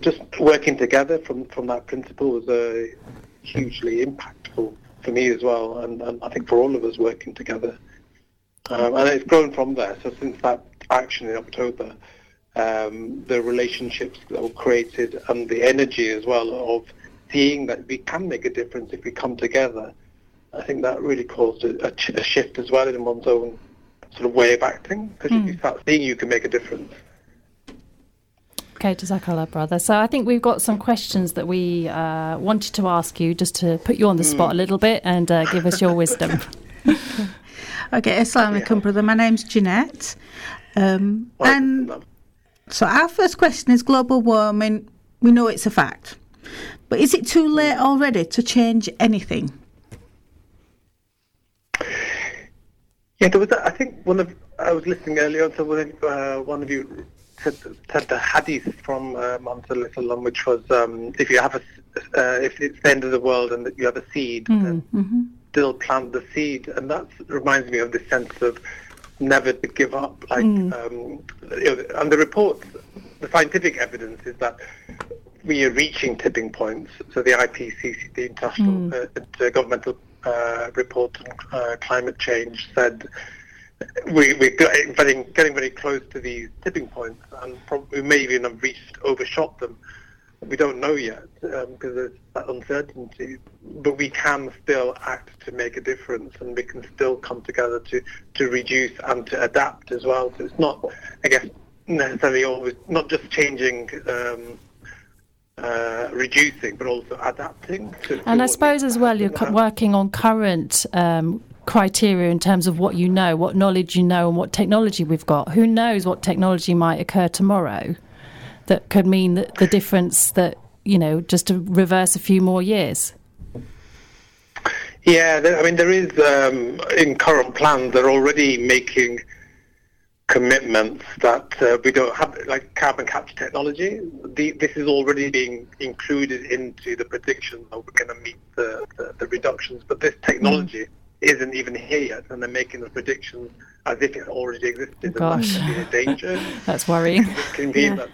Speaker 5: just working together from from that principle was a hugely impactful for me as well, and, and I think for all of us working together. Um, and it's grown from there. So since that action in October, um, the relationships that were created and the energy as well of seeing that we can make a difference if we come together, I think that really caused a, a, a shift as well in one's own sort of way of acting because mm. you start seeing you can make a difference.
Speaker 2: Okay, Jazakallah, brother. So I think we've got some questions that we uh, wanted to ask you just to put you on the spot mm. a little bit and uh, give us your wisdom. [LAUGHS]
Speaker 4: okay, Assalamu alaikum, brother. My name's Jeanette. Um, and so our first question is global warming. We know it's a fact. But is it too late already to change anything?
Speaker 5: Yeah, there was. A, I think one of I was listening earlier to one of, uh, one of you said, said the hadith from uh, Muhammad which was um, if you have a uh, if it's the end of the world and that you have a seed, mm, mm-hmm. still plant the seed, and that reminds me of the sense of never to give up. Like, mm. um, you know, and the reports, the scientific evidence is that we are reaching tipping points. So the IPCC, the International mm. uh, Governmental uh, Report on uh, Climate Change, said we, we're getting, getting very close to these tipping points, and probably we may even have reached, overshot them. We don't know yet um, because there's that uncertainty, but we can still act to make a difference, and we can still come together to, to reduce and to adapt as well. So it's not, I guess, necessarily always not just changing. Um, uh, reducing, but also adapting. To,
Speaker 2: and I suppose as well, you're working on current um, criteria in terms of what you know, what knowledge you know, and what technology we've got. Who knows what technology might occur tomorrow that could mean that the difference that, you know, just to reverse a few more years?
Speaker 5: Yeah, I mean, there is, um, in current plans, they're already making commitments that uh, we don't have, like carbon capture technology. The, this is already being included into the predictions that we're going to meet the, the, the, reductions, but this technology mm isn't even here yet, and they're making the predictions as if it already existed.
Speaker 2: Gosh.
Speaker 5: That's a danger. [LAUGHS]
Speaker 2: that's worrying.
Speaker 5: yeah. That.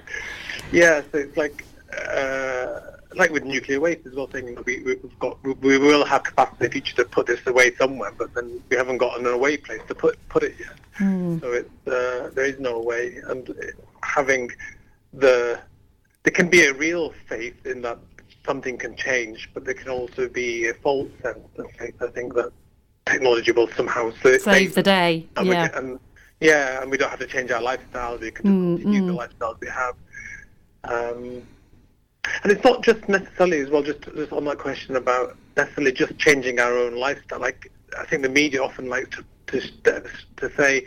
Speaker 5: yeah, so it's like uh, like with nuclear waste as well, saying we, we've got we will have capacity in the future to put this away somewhere, but then we haven't got an away place to put put it yet. Mm. So it's uh, there is no way, and having the there can be a real faith in that something can change, but there can also be a false sense of faith. I think that technology will somehow
Speaker 2: save, save the day.
Speaker 5: And
Speaker 2: yeah.
Speaker 5: We, and, yeah, and we don't have to change our lifestyles. We can just mm, the mm. lifestyles we have. Um, and it's not just necessarily as well, just, just on that question about necessarily just changing our own lifestyle. Like I think the media often like to to, to say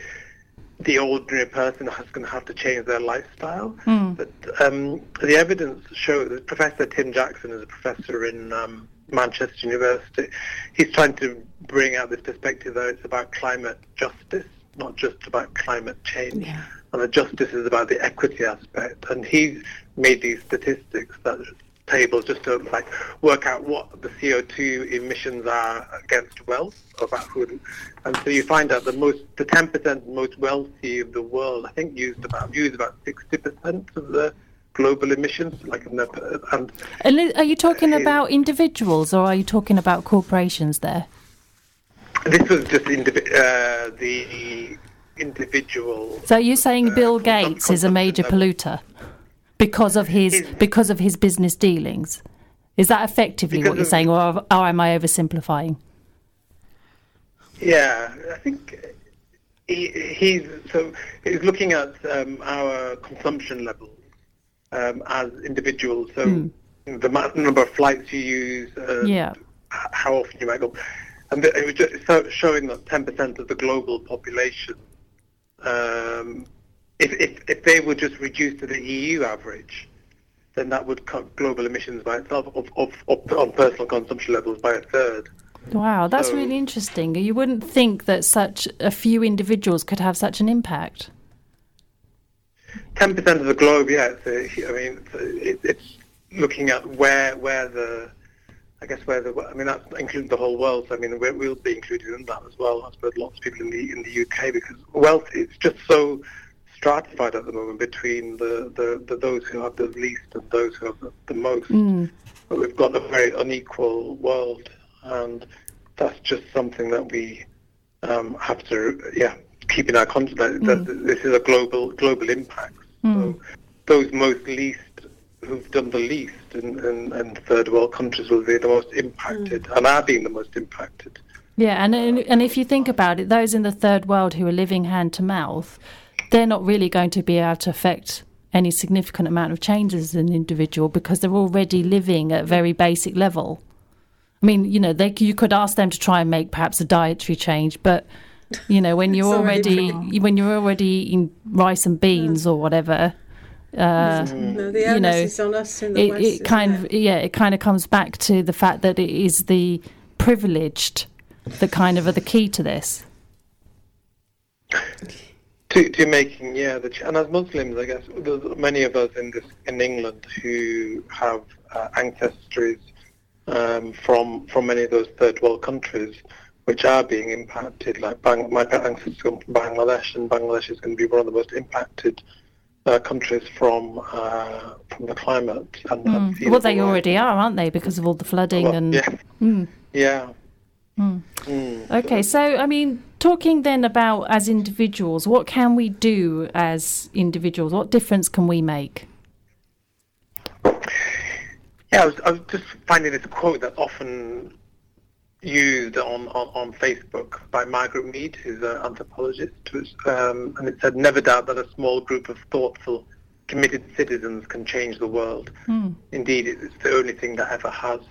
Speaker 5: the ordinary person is going to have to change their lifestyle. Mm. But um, the evidence shows that Professor Tim Jackson is a professor in um, Manchester University. He's trying to bring out this perspective that it's about climate justice, not just about climate change. Yeah. And the justice is about the equity aspect. And he's made these statistics that tables just to like work out what the CO2 emissions are against wealth about who, and so you find out the most the 10% most wealthy of the world I think used about use about 60% of the global emissions. Like and,
Speaker 2: and are you talking about individuals or are you talking about corporations there?
Speaker 5: This was just indivi- uh, the individual.
Speaker 2: So you're saying uh, Bill Gates is a major polluter because of his, his, because of his business dealings? Is that effectively what you're saying, or, or am I oversimplifying?
Speaker 5: Yeah, I think he, he's so he's looking at um, our consumption levels um, as individuals. So mm. the number of flights you use, uh, yeah. how often you might go. And it was just showing that 10% of the global population, um, if, if, if they were just reduced to the EU average, then that would cut global emissions by itself of, of, of, on personal consumption levels by a third.
Speaker 2: Wow, that's so, really interesting. You wouldn't think that such a few individuals could have such an impact.
Speaker 5: Ten percent of the globe, yeah. It's I mean, it's, it's looking at where where the I guess where the I mean that includes the whole world. So I mean we're, we'll be included in that as well. I suppose lots of people in the in the UK because wealth is just so stratified at the moment between the, the, the those who have the least and those who have the, the most.
Speaker 2: Mm.
Speaker 5: But we've got a very unequal world, and that's just something that we um, have to yeah keep in our conscience that, that this is a global global impact. So those most least who've done the least in, in, in third world countries will be the most impacted and are being the most impacted.
Speaker 2: Yeah, and and if you think about it, those in the third world who are living hand to mouth, they're not really going to be able to affect any significant amount of changes as an individual because they're already living at a very basic level. I mean, you know, they you could ask them to try and make perhaps a dietary change, but you know, when [LAUGHS] you're
Speaker 3: already
Speaker 2: already when you're already eating rice and beans or whatever, uh,
Speaker 3: No, the
Speaker 2: you know,
Speaker 3: is on us in the
Speaker 2: it,
Speaker 3: West.
Speaker 2: it
Speaker 3: isn't
Speaker 2: kind
Speaker 3: it?
Speaker 2: of yeah, it kind of comes back to the fact that it is the privileged that kind of are the key to this.
Speaker 5: To, to making yeah, the, ch- and as Muslims, I guess there's many of us in this in England who have uh, ancestries um, from from many of those third world countries, which are being impacted. Like Bang, my ancestors come from Bangladesh, and Bangladesh is going to be one of the most impacted uh, countries from uh, from the climate. And, sea
Speaker 2: Well, they already are, aren't they? Because of all the flooding
Speaker 5: Well,
Speaker 2: and
Speaker 5: yeah,
Speaker 2: Mm.
Speaker 5: yeah. Mm.
Speaker 2: Okay, so I mean, talking then about as individuals, what can we do as individuals? What difference can we make?
Speaker 5: Yeah, I was, I was just finding this quote that's often used on, on, on Facebook by Margaret Mead, who's an anthropologist, who's, um, and it said, never doubt that a small group of thoughtful, committed citizens can change the world. Indeed, it's the only thing that ever has.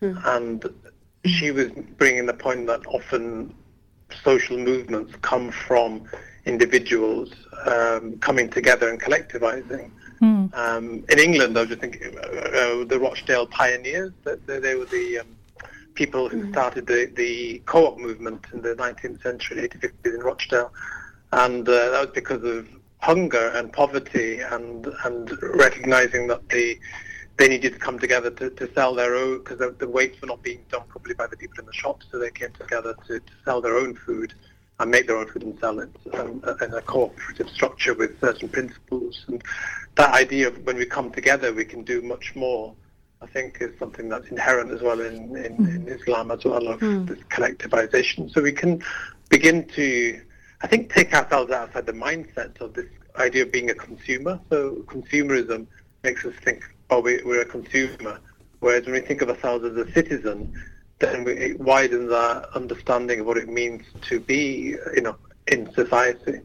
Speaker 5: And she was bringing the point that often social movements come from individuals um, coming together and collectivizing. Um, in England, I was just thinking, uh, uh, the Rochdale pioneers, that they, they were the um, people who started the, the co-op movement in the 19th century, 1850s in Rochdale. And uh, that was because of hunger and poverty and, and recognizing that the they needed to come together to, to sell their own, because the, the weights were not being done properly by the people in the shops, so they came together to, to sell their own food and make their own food and sell it um, in a cooperative structure with certain principles. And that idea of when we come together, we can do much more, I think is something that's inherent as well in, in, in Islam as well, of this collectivization. So we can begin to, I think, take ourselves outside the mindset of this idea of being a consumer. So consumerism makes us think, oh, we, we're a consumer. Whereas when we think of ourselves as a citizen, then we, it widens our understanding of what it means to be, you know, in society.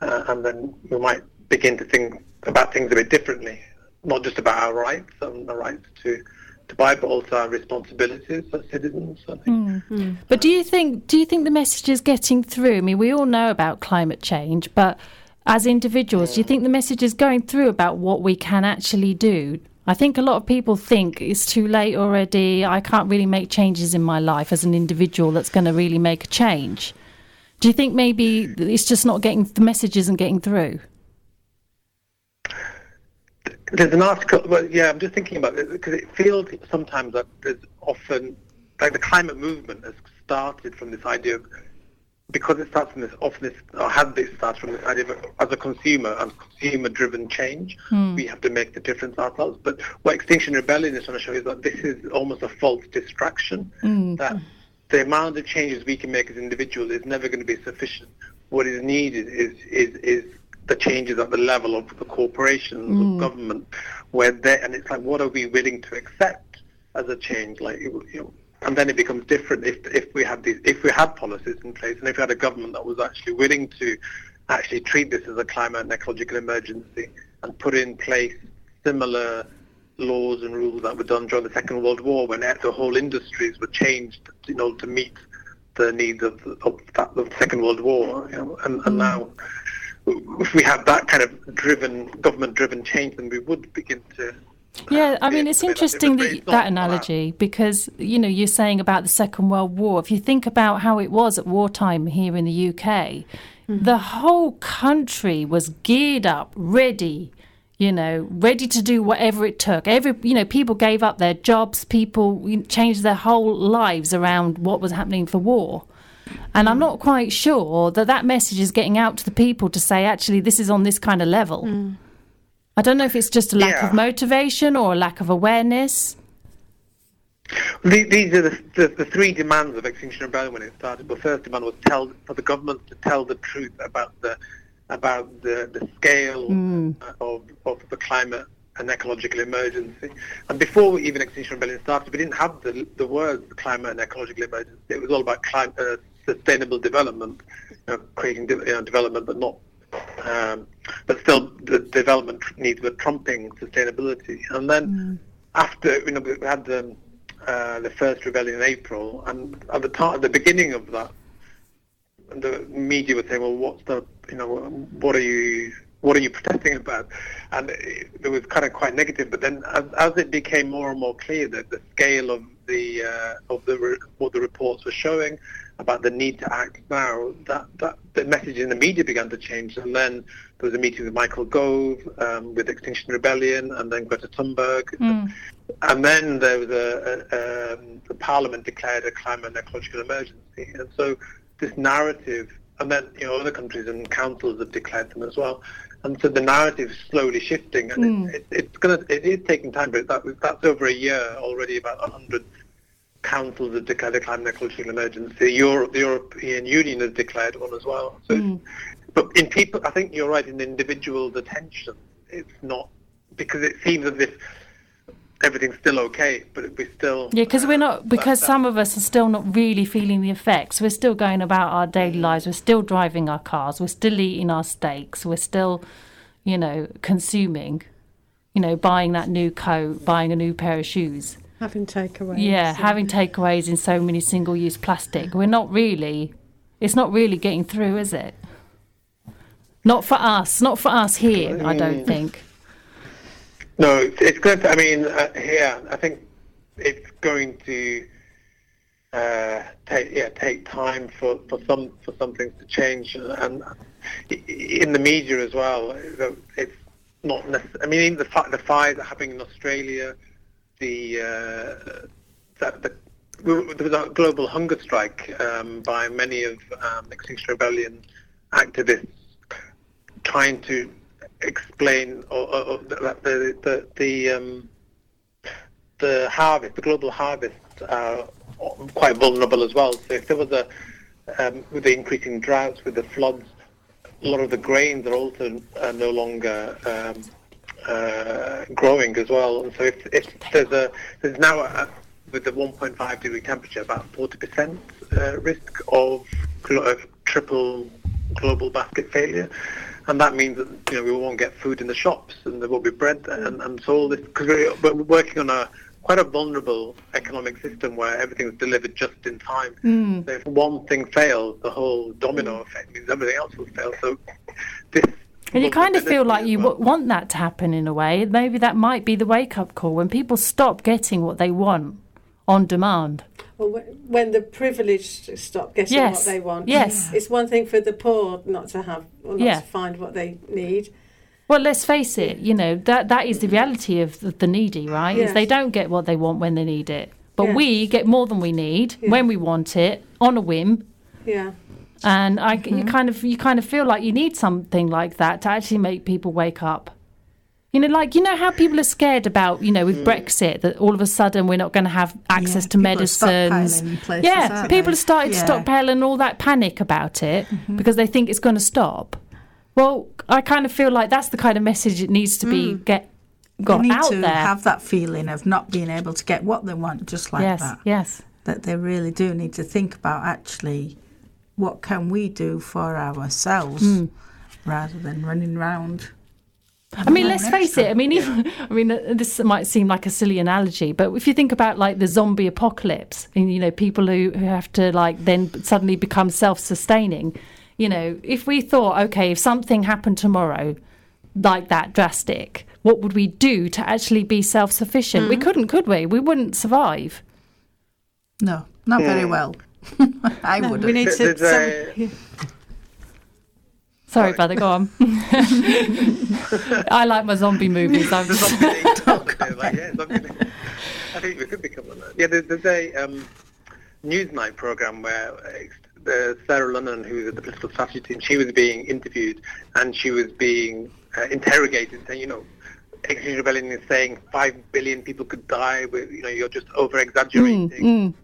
Speaker 5: Uh, and then we might begin to think about things a bit differently, not just about our rights and the rights to, to buy, but also our responsibilities as citizens. I think.
Speaker 2: But do you think do you think the message is getting through? I mean, we all know about climate change, but as individuals, do you think the message is going through about what we can actually do? I think a lot of people think it's too late already. I can't really make changes in my life as an individual that's going to really make a change. Do you think maybe it's just not getting the message isn't getting through?
Speaker 5: There's an article, well, yeah, I'm just thinking about it because it feels sometimes that there's often, like the climate movement has started from this idea of, because it starts from this, often this, or has this starts from this idea of as a consumer and consumer-driven change, hmm. we have to make the difference ourselves. But what Extinction Rebellion is trying to show is that this is almost a false distraction, hmm. that the amount of changes we can make as individuals is never going to be sufficient. What is needed is is is the changes at the level of the corporations of hmm. government, where they and it's like, what are we willing to accept as a change? Like, you know, and then it becomes different if if we had these if we had policies in place and if we had a government that was actually willing to actually treat this as a climate and ecological emergency and put in place similar laws and rules that were done during the Second World War when the whole industries were changed in order to meet the needs of, of, that, of the Second World War. You know, and, and now, if we had that kind of driven, government-driven change, then we would begin to.
Speaker 2: Yeah, I mean, it's interesting that that
Speaker 5: that.
Speaker 2: analogy because you know you're saying about the Second World War. If you think about how it was at wartime here in the UK, mm-hmm. the whole country was geared up, ready, you know, ready to do whatever it took. Every, you know, people gave up their jobs, people changed their whole lives around what was happening for war. And I'm mm. not quite sure that that message is getting out to the people to say, actually, this is on this kind of level. Mm. I don't know if it's just a lack
Speaker 5: Yeah.
Speaker 2: of motivation or a lack of awareness.
Speaker 5: The- These are the, the, the three demands of Extinction Rebellion when it started. The first demand was tell for the government to tell the truth about the about the, the scale uh, of, of the climate and ecological emergency. And before even Extinction Rebellion started, we didn't have the, the words climate and ecological emergency. It was all about climate, uh, sustainable development, you know, creating de- you know, development, but not um, but still the development needs were trumping sustainability. And then after you know we had the uh, the first rebellion in April, and at the time, at the beginning of that, the media would say, "Well, what's the you know what are you what are you protesting about?" And it, it was kind of quite negative. But then, as, as it became more and more clear that the scale of the uh, of the re- what the reports were showing about the need to act now, that that the message in the media began to change. And then there was a meeting with Michael Gove, um, with Extinction Rebellion, and then Greta Thunberg. And then there was a, a um, the Parliament declared a climate and ecological emergency, and so this narrative, and then you know other countries and councils have declared them as well, and so the narrative is slowly shifting, and it, hmm. it, it's gonna it is taking time, but that, that's over a year already. About hundred councils have declared a climate and ecological emergency. Europe, the European Union has declared one as well. So, hmm. but in people, I think you're right. In individual attention, it's not because it seems as if everything's still okay, but we still
Speaker 2: Yeah, because we're not, because
Speaker 5: that-
Speaker 2: some of us are still not really feeling the effects. We're still going about our daily lives. We're still driving our cars. We're still eating our steaks. We're still, you know, consuming, you know, buying that new coat, buying a new pair of shoes.
Speaker 3: Having takeaways.
Speaker 2: Yeah,
Speaker 3: and-
Speaker 2: having takeaways in so many single use plastic. We're not really, it's not really getting through, is it? Not for us, not for us here, I don't think.
Speaker 5: No, it's, going to. I mean, uh, yeah, I think it's going to uh, take yeah take time for, for some for some things to change, and i- in the media as well. It's not. Necess- I mean, the the fires are happening in Australia, the uh, that the there was a global hunger strike um, by many of um, Extinction Rebellion activists trying to explain or, or, or the the the, um, the harvest, the global harvest, are quite vulnerable as well. So if there was a um, with the increasing droughts, with the floods, a lot of the grains are also uh, no longer um, uh, growing as well. And so if, if there's a there's now a, with the 1.5 degree temperature about 40% uh, risk of, of triple global basket failure. And that means that you know we won't get food in the shops, and there won't be bread, and, and so all this because we're, we're working on a quite a vulnerable economic system where everything is delivered just in time. Hmm. So if one thing fails, the whole domino hmm. effect means everything else will fail. So this
Speaker 2: And you kind of feel like you
Speaker 5: well.
Speaker 2: want that to happen in a way. Maybe that might be the wake up call when people stop getting what they want on demand.
Speaker 3: Or wh- when the privileged stop getting
Speaker 2: Yes,
Speaker 3: what they want.
Speaker 2: yes.
Speaker 3: It's one thing for the poor not to have or not
Speaker 2: Yeah.
Speaker 3: to find what they need.
Speaker 2: Well, let's face it, you know, that that is the reality of the, the needy, right? Is they don't get what they want when they need it. But
Speaker 3: Yeah.
Speaker 2: we get more than we need when we want it on a whim.
Speaker 3: Yeah.
Speaker 2: And I,
Speaker 3: Mm-hmm.
Speaker 2: you kind of you kind of feel like you need something like that to actually make people wake up. You know, like you know how people are scared about you know with
Speaker 3: Mm.
Speaker 2: Brexit that all of a sudden we're not going to have access
Speaker 4: Yeah,
Speaker 2: to medicines.
Speaker 4: places,
Speaker 2: yeah, people have started
Speaker 4: Yeah. Mm-hmm.
Speaker 2: stockpiling all that panic about it because they think it's going to stop. Well, I kind of feel like that's the kind of message it needs to be get
Speaker 4: They
Speaker 2: got
Speaker 4: Mm. need
Speaker 2: out
Speaker 4: to
Speaker 2: there.
Speaker 4: have that feeling of not being able to get what they want just like
Speaker 2: yes,
Speaker 4: that.
Speaker 2: yes.
Speaker 4: That they really do need to think about actually what can we do for ourselves
Speaker 2: Hmm.
Speaker 4: rather than running round.
Speaker 2: I mean, let's face it. I mean, even, [LAUGHS] I mean, uh, this might seem like a silly analogy, but if you think about like the zombie apocalypse, and you know, people who, who have to like then suddenly become self-sustaining. You know, if we thought, okay, if something happened tomorrow, like that drastic, what would we do to actually be self-sufficient? We couldn't, could we? We wouldn't survive.
Speaker 4: No, not very well. [LAUGHS] I
Speaker 3: No,
Speaker 4: would.
Speaker 3: we need to.
Speaker 5: There's a-
Speaker 3: some-
Speaker 2: Sorry, brother, go on. [LAUGHS] I like my zombie movies. I'm
Speaker 5: The
Speaker 2: just...
Speaker 5: zombie [LAUGHS] thing, like, yeah, zombie thing. I think we could become one. Yeah, there's, there's a um, Newsnight program where uh, Sarah Lunnon, who's at the political strategy team, she was being interviewed and she was being uh, interrogated, saying, you know, Extinction Rebellion is saying five billion people could die. With, you know, you're just over exaggerating,
Speaker 2: Mm,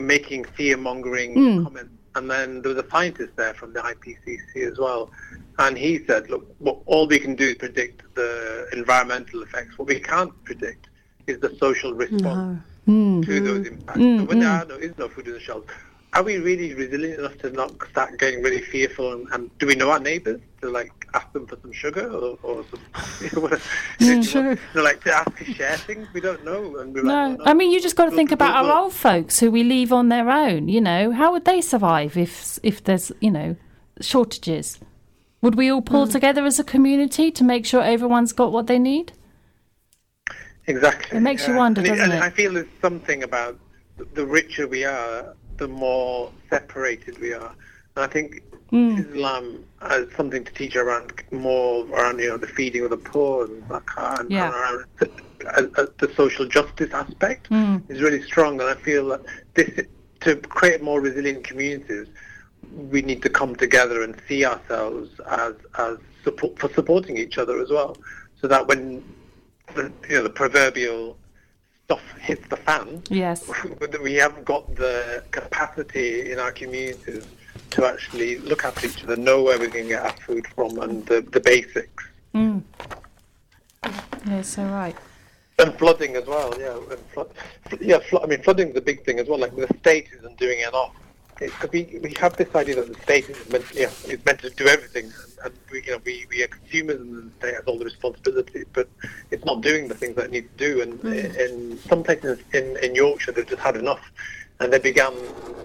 Speaker 5: making fear mongering
Speaker 2: Mm.
Speaker 5: comments. And then there was a scientist there from the IPCC as well, and he said, look, what, all we can do is predict the environmental effects. What we can't predict is the social response
Speaker 2: mm,
Speaker 5: to those impacts.
Speaker 2: Mm,
Speaker 5: so when there
Speaker 2: mm.
Speaker 5: are no, is no food in the shelves, are we really resilient enough to not start getting really fearful? And, and do we know our neighbours to like ask them for some sugar or, or some, [LAUGHS] you know,
Speaker 2: Mm, [LAUGHS]
Speaker 5: you know, like to ask to share things? We don't know. And we're
Speaker 2: No,
Speaker 5: like, well,
Speaker 2: I mean you just got to think about our old folks who we leave on their own. You know, how would they survive if if there's you know shortages? Would we all pull together as a community to make sure everyone's got what they need?
Speaker 5: Exactly.
Speaker 2: It makes you wonder,
Speaker 5: and
Speaker 2: doesn't
Speaker 5: and
Speaker 2: it?
Speaker 5: I feel there's something about the richer we are, the more separated we are. And I think
Speaker 2: Hmm.
Speaker 5: Islam has something to teach around more around you know the feeding of the poor and zakah and,
Speaker 2: Yeah.
Speaker 5: around the, uh, the social justice aspect
Speaker 2: Hmm.
Speaker 5: is really strong. And I feel that this to create more resilient communities, we need to come together and see ourselves as as support for supporting each other as well, so that when the you know the proverbial stuff hits the fan,
Speaker 2: Yes. [LAUGHS]
Speaker 5: we haven't got the capacity in our communities to actually look after each other, know where we can get our food from, and the, the basics.
Speaker 2: Mm. Yeah, so right.
Speaker 5: And flooding as well, yeah. And flood, yeah, flo- I mean, flooding is a big thing as well. Like the state isn't doing enough. It, 'cause we we have this idea that the state is meant, yeah, is meant to do everything, and we, you know, we, we are consumers, and the state has all the responsibility, but it's not doing the things that it needs to do. And in some places in in Yorkshire, they've just had enough, and they began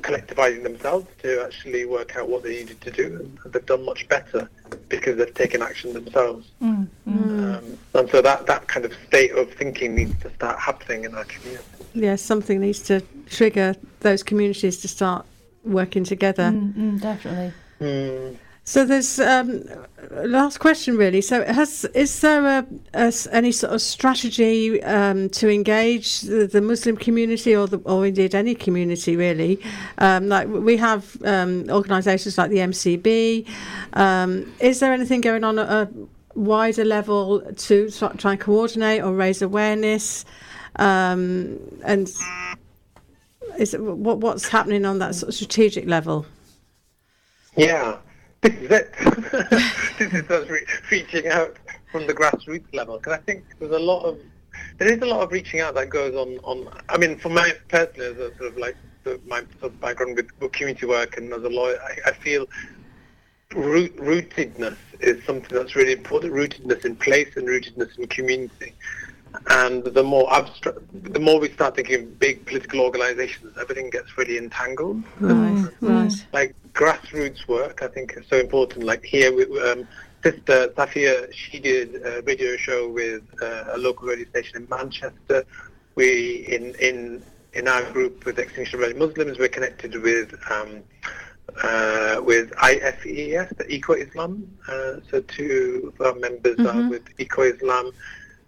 Speaker 5: collectivising themselves to actually work out what they needed to do, and they've done much better because they've taken action themselves.
Speaker 2: Mm,
Speaker 5: Um, and so that, that kind of state of thinking needs to start happening in our community.
Speaker 3: Yes, something needs to trigger those communities to start working together.
Speaker 2: Mm, mm, definitely.
Speaker 3: So there's um, last question really. So has is there a, a any sort of strategy um, to engage the, the Muslim community or the, or indeed any community really? Um, like we have um, organisations like the MCB. Um, is there anything going on at a wider level to try and coordinate or raise awareness? Um, and is what what's happening on that sort of strategic level?
Speaker 5: Yeah, this is it. this is us re- reaching out from the grassroots level because I think there's a lot of there is a lot of reaching out that goes on. On I mean, for my personally as a sort of like the, my sort of background with, with community work and as a lawyer, I, I feel root, rootedness is something that's really important. Rootedness in place and rootedness in community. And the more abstract, the more we start thinking of big political organisations, everything gets really entangled.
Speaker 3: Right, right. Mm.
Speaker 5: Like grassroots work, I think is so important. Like here, with, um, Sister Safia, she did a radio show with uh, a local radio station in Manchester. We in in in our group with Extinction Rebellion Muslims, we're connected with um, uh, with IFEES, the Eco Islam. Uh, so two of our members are with Eco Islam,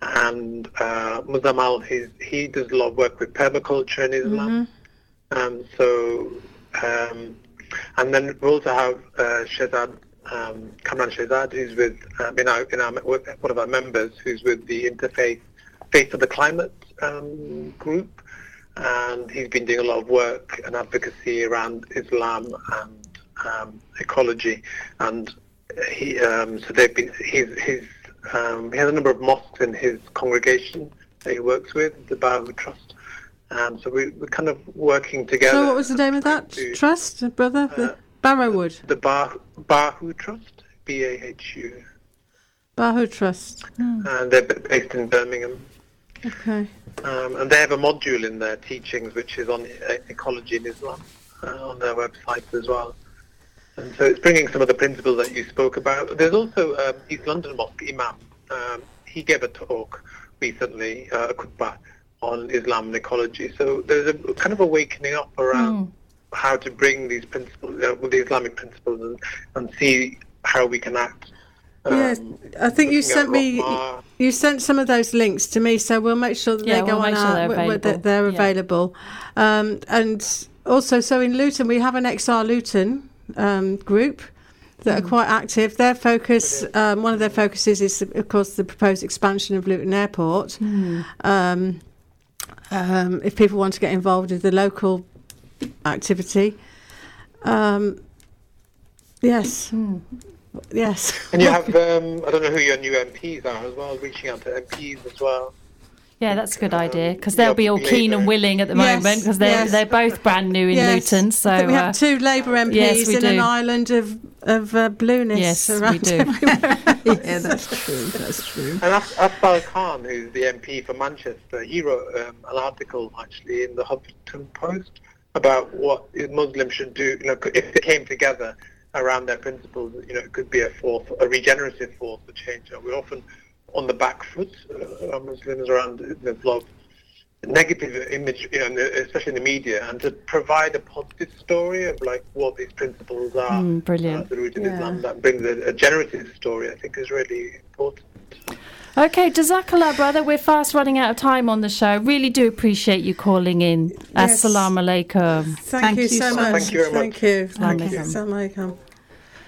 Speaker 5: and uh, Muzamal, he's, he does a lot of work with permaculture in Islam. Um, so, um, and then we also have uh, um, Kamran Shehzad, who's with um, in our in our one of our members, who's with the Interfaith Faith of the Climate um, group, and he's been doing a lot of work and advocacy around Islam and um, ecology, and he um, so they've been he's he's um, he has a number of mosques in his congregation that he works with, the Bahu Trust. Um, so we, we're kind of working together.
Speaker 3: So what was the name of that
Speaker 5: to-
Speaker 3: trust, brother?
Speaker 5: Uh,
Speaker 3: The Barrowwood.
Speaker 5: The Bah- Bahu Trust, B-A-H-U,
Speaker 3: Bahu Trust.
Speaker 5: and they're based in Birmingham.
Speaker 3: Okay.
Speaker 5: Um, and they have a module in their teachings which is on ecology in Islam uh, on their website as well. And so it's bringing some of the principles that you spoke about. There's also um, East London Mosque Imam. Um, he gave a talk recently, uh, a khutbah, on Islam and ecology. So there's a kind of a awakening up around how to bring these principles, uh, the Islamic principles, and, and see how we can act.
Speaker 3: Yes,
Speaker 5: Um,
Speaker 3: I think you sent me.
Speaker 5: Rockmar.
Speaker 3: You sent some of those links to me, so we'll make sure that
Speaker 2: Yeah,
Speaker 3: they go
Speaker 2: we'll
Speaker 3: on
Speaker 2: sure
Speaker 3: our,
Speaker 2: they're
Speaker 3: w- w- that
Speaker 2: available.
Speaker 3: they're
Speaker 2: Yeah.
Speaker 3: available. Um, and also, so in Luton, we have an XR Luton um, group that
Speaker 2: Mm.
Speaker 3: are quite active. Their focus, um, one of their focuses is, of course, the proposed expansion of Luton Airport.
Speaker 2: Mm.
Speaker 3: Um, if people want to get involved with the local activity, um, yes,
Speaker 2: Hmm.
Speaker 3: yes.
Speaker 5: And you [LAUGHS] have, um, I don't know who your new MPs are as well, reaching out to MPs as well.
Speaker 2: Yeah, that's a good idea because they'll be all keen and willing at the
Speaker 3: Yes,
Speaker 2: moment because they're
Speaker 3: yes.
Speaker 2: they're both brand new in
Speaker 3: Yes.
Speaker 2: Luton. So
Speaker 3: I think we
Speaker 2: uh,
Speaker 3: have two Labour MPs
Speaker 2: yes, we
Speaker 3: in an island of of uh, blueness
Speaker 2: yes, we do. [LAUGHS]
Speaker 4: yeah, that's [LAUGHS] true. That's true.
Speaker 5: And As- Afzal Khan, who's the MP for Manchester, he wrote um, an article actually in the Huffington Post about what Muslims should do. You know, if they came together around their principles, you know, it could be a force, a regenerative force for change. We're often on the back foot, uh, Muslims around you know, a lot of negative image, you know, especially in the media, and to provide a positive story of like what these principles are.
Speaker 2: Mm, brilliant.
Speaker 5: Uh, the root of
Speaker 3: Yeah.
Speaker 5: Islam that brings a, a generative story. I think is really important.
Speaker 2: Okay, Jazakallah, brother. We're fast running out of time on the show. Really do appreciate you calling in.
Speaker 3: Yes.
Speaker 2: Assalamu alaikum.
Speaker 3: Thank,
Speaker 4: Thank
Speaker 3: you
Speaker 4: you
Speaker 3: so
Speaker 4: so
Speaker 3: much.
Speaker 4: much.
Speaker 5: Thank you very much.
Speaker 3: Thank you.
Speaker 2: Thank you.
Speaker 3: Assalamu alaikum.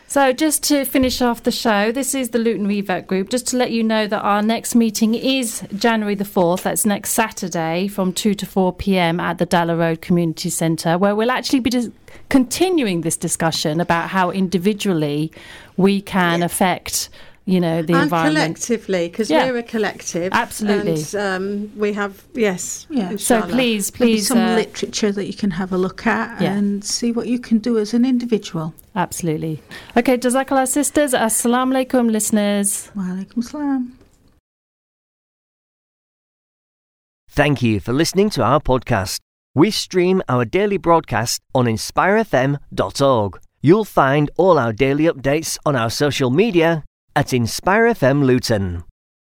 Speaker 2: So, just to finish off the show, this is the Luton Revert Group. Just to let you know that our next meeting is January the 4th. That's next Saturday from 2 to 4 pm at the Dallow Road Community Centre, where we'll actually be dis- continuing this discussion about how individually we can affect, you know, the
Speaker 3: and
Speaker 2: environment.
Speaker 3: collectively, because
Speaker 2: Yeah.
Speaker 3: we're a collective.
Speaker 2: Absolutely.
Speaker 3: And um, we have, yes.
Speaker 4: Yeah.
Speaker 2: So,
Speaker 3: inshallah.
Speaker 2: please,
Speaker 4: Maybe
Speaker 2: please.
Speaker 4: some
Speaker 2: uh,
Speaker 4: literature that you can have a look at
Speaker 2: Yeah.
Speaker 4: and see what you can do as an individual.
Speaker 2: Absolutely. Okay, Jazakallah, sisters. Assalamu alaikum, listeners.
Speaker 4: Wa alaikum salam.
Speaker 1: Thank you for listening to our podcast. We stream our daily broadcast on inspirefm.org. You'll find all our daily updates on our social media at InspireFM Luton.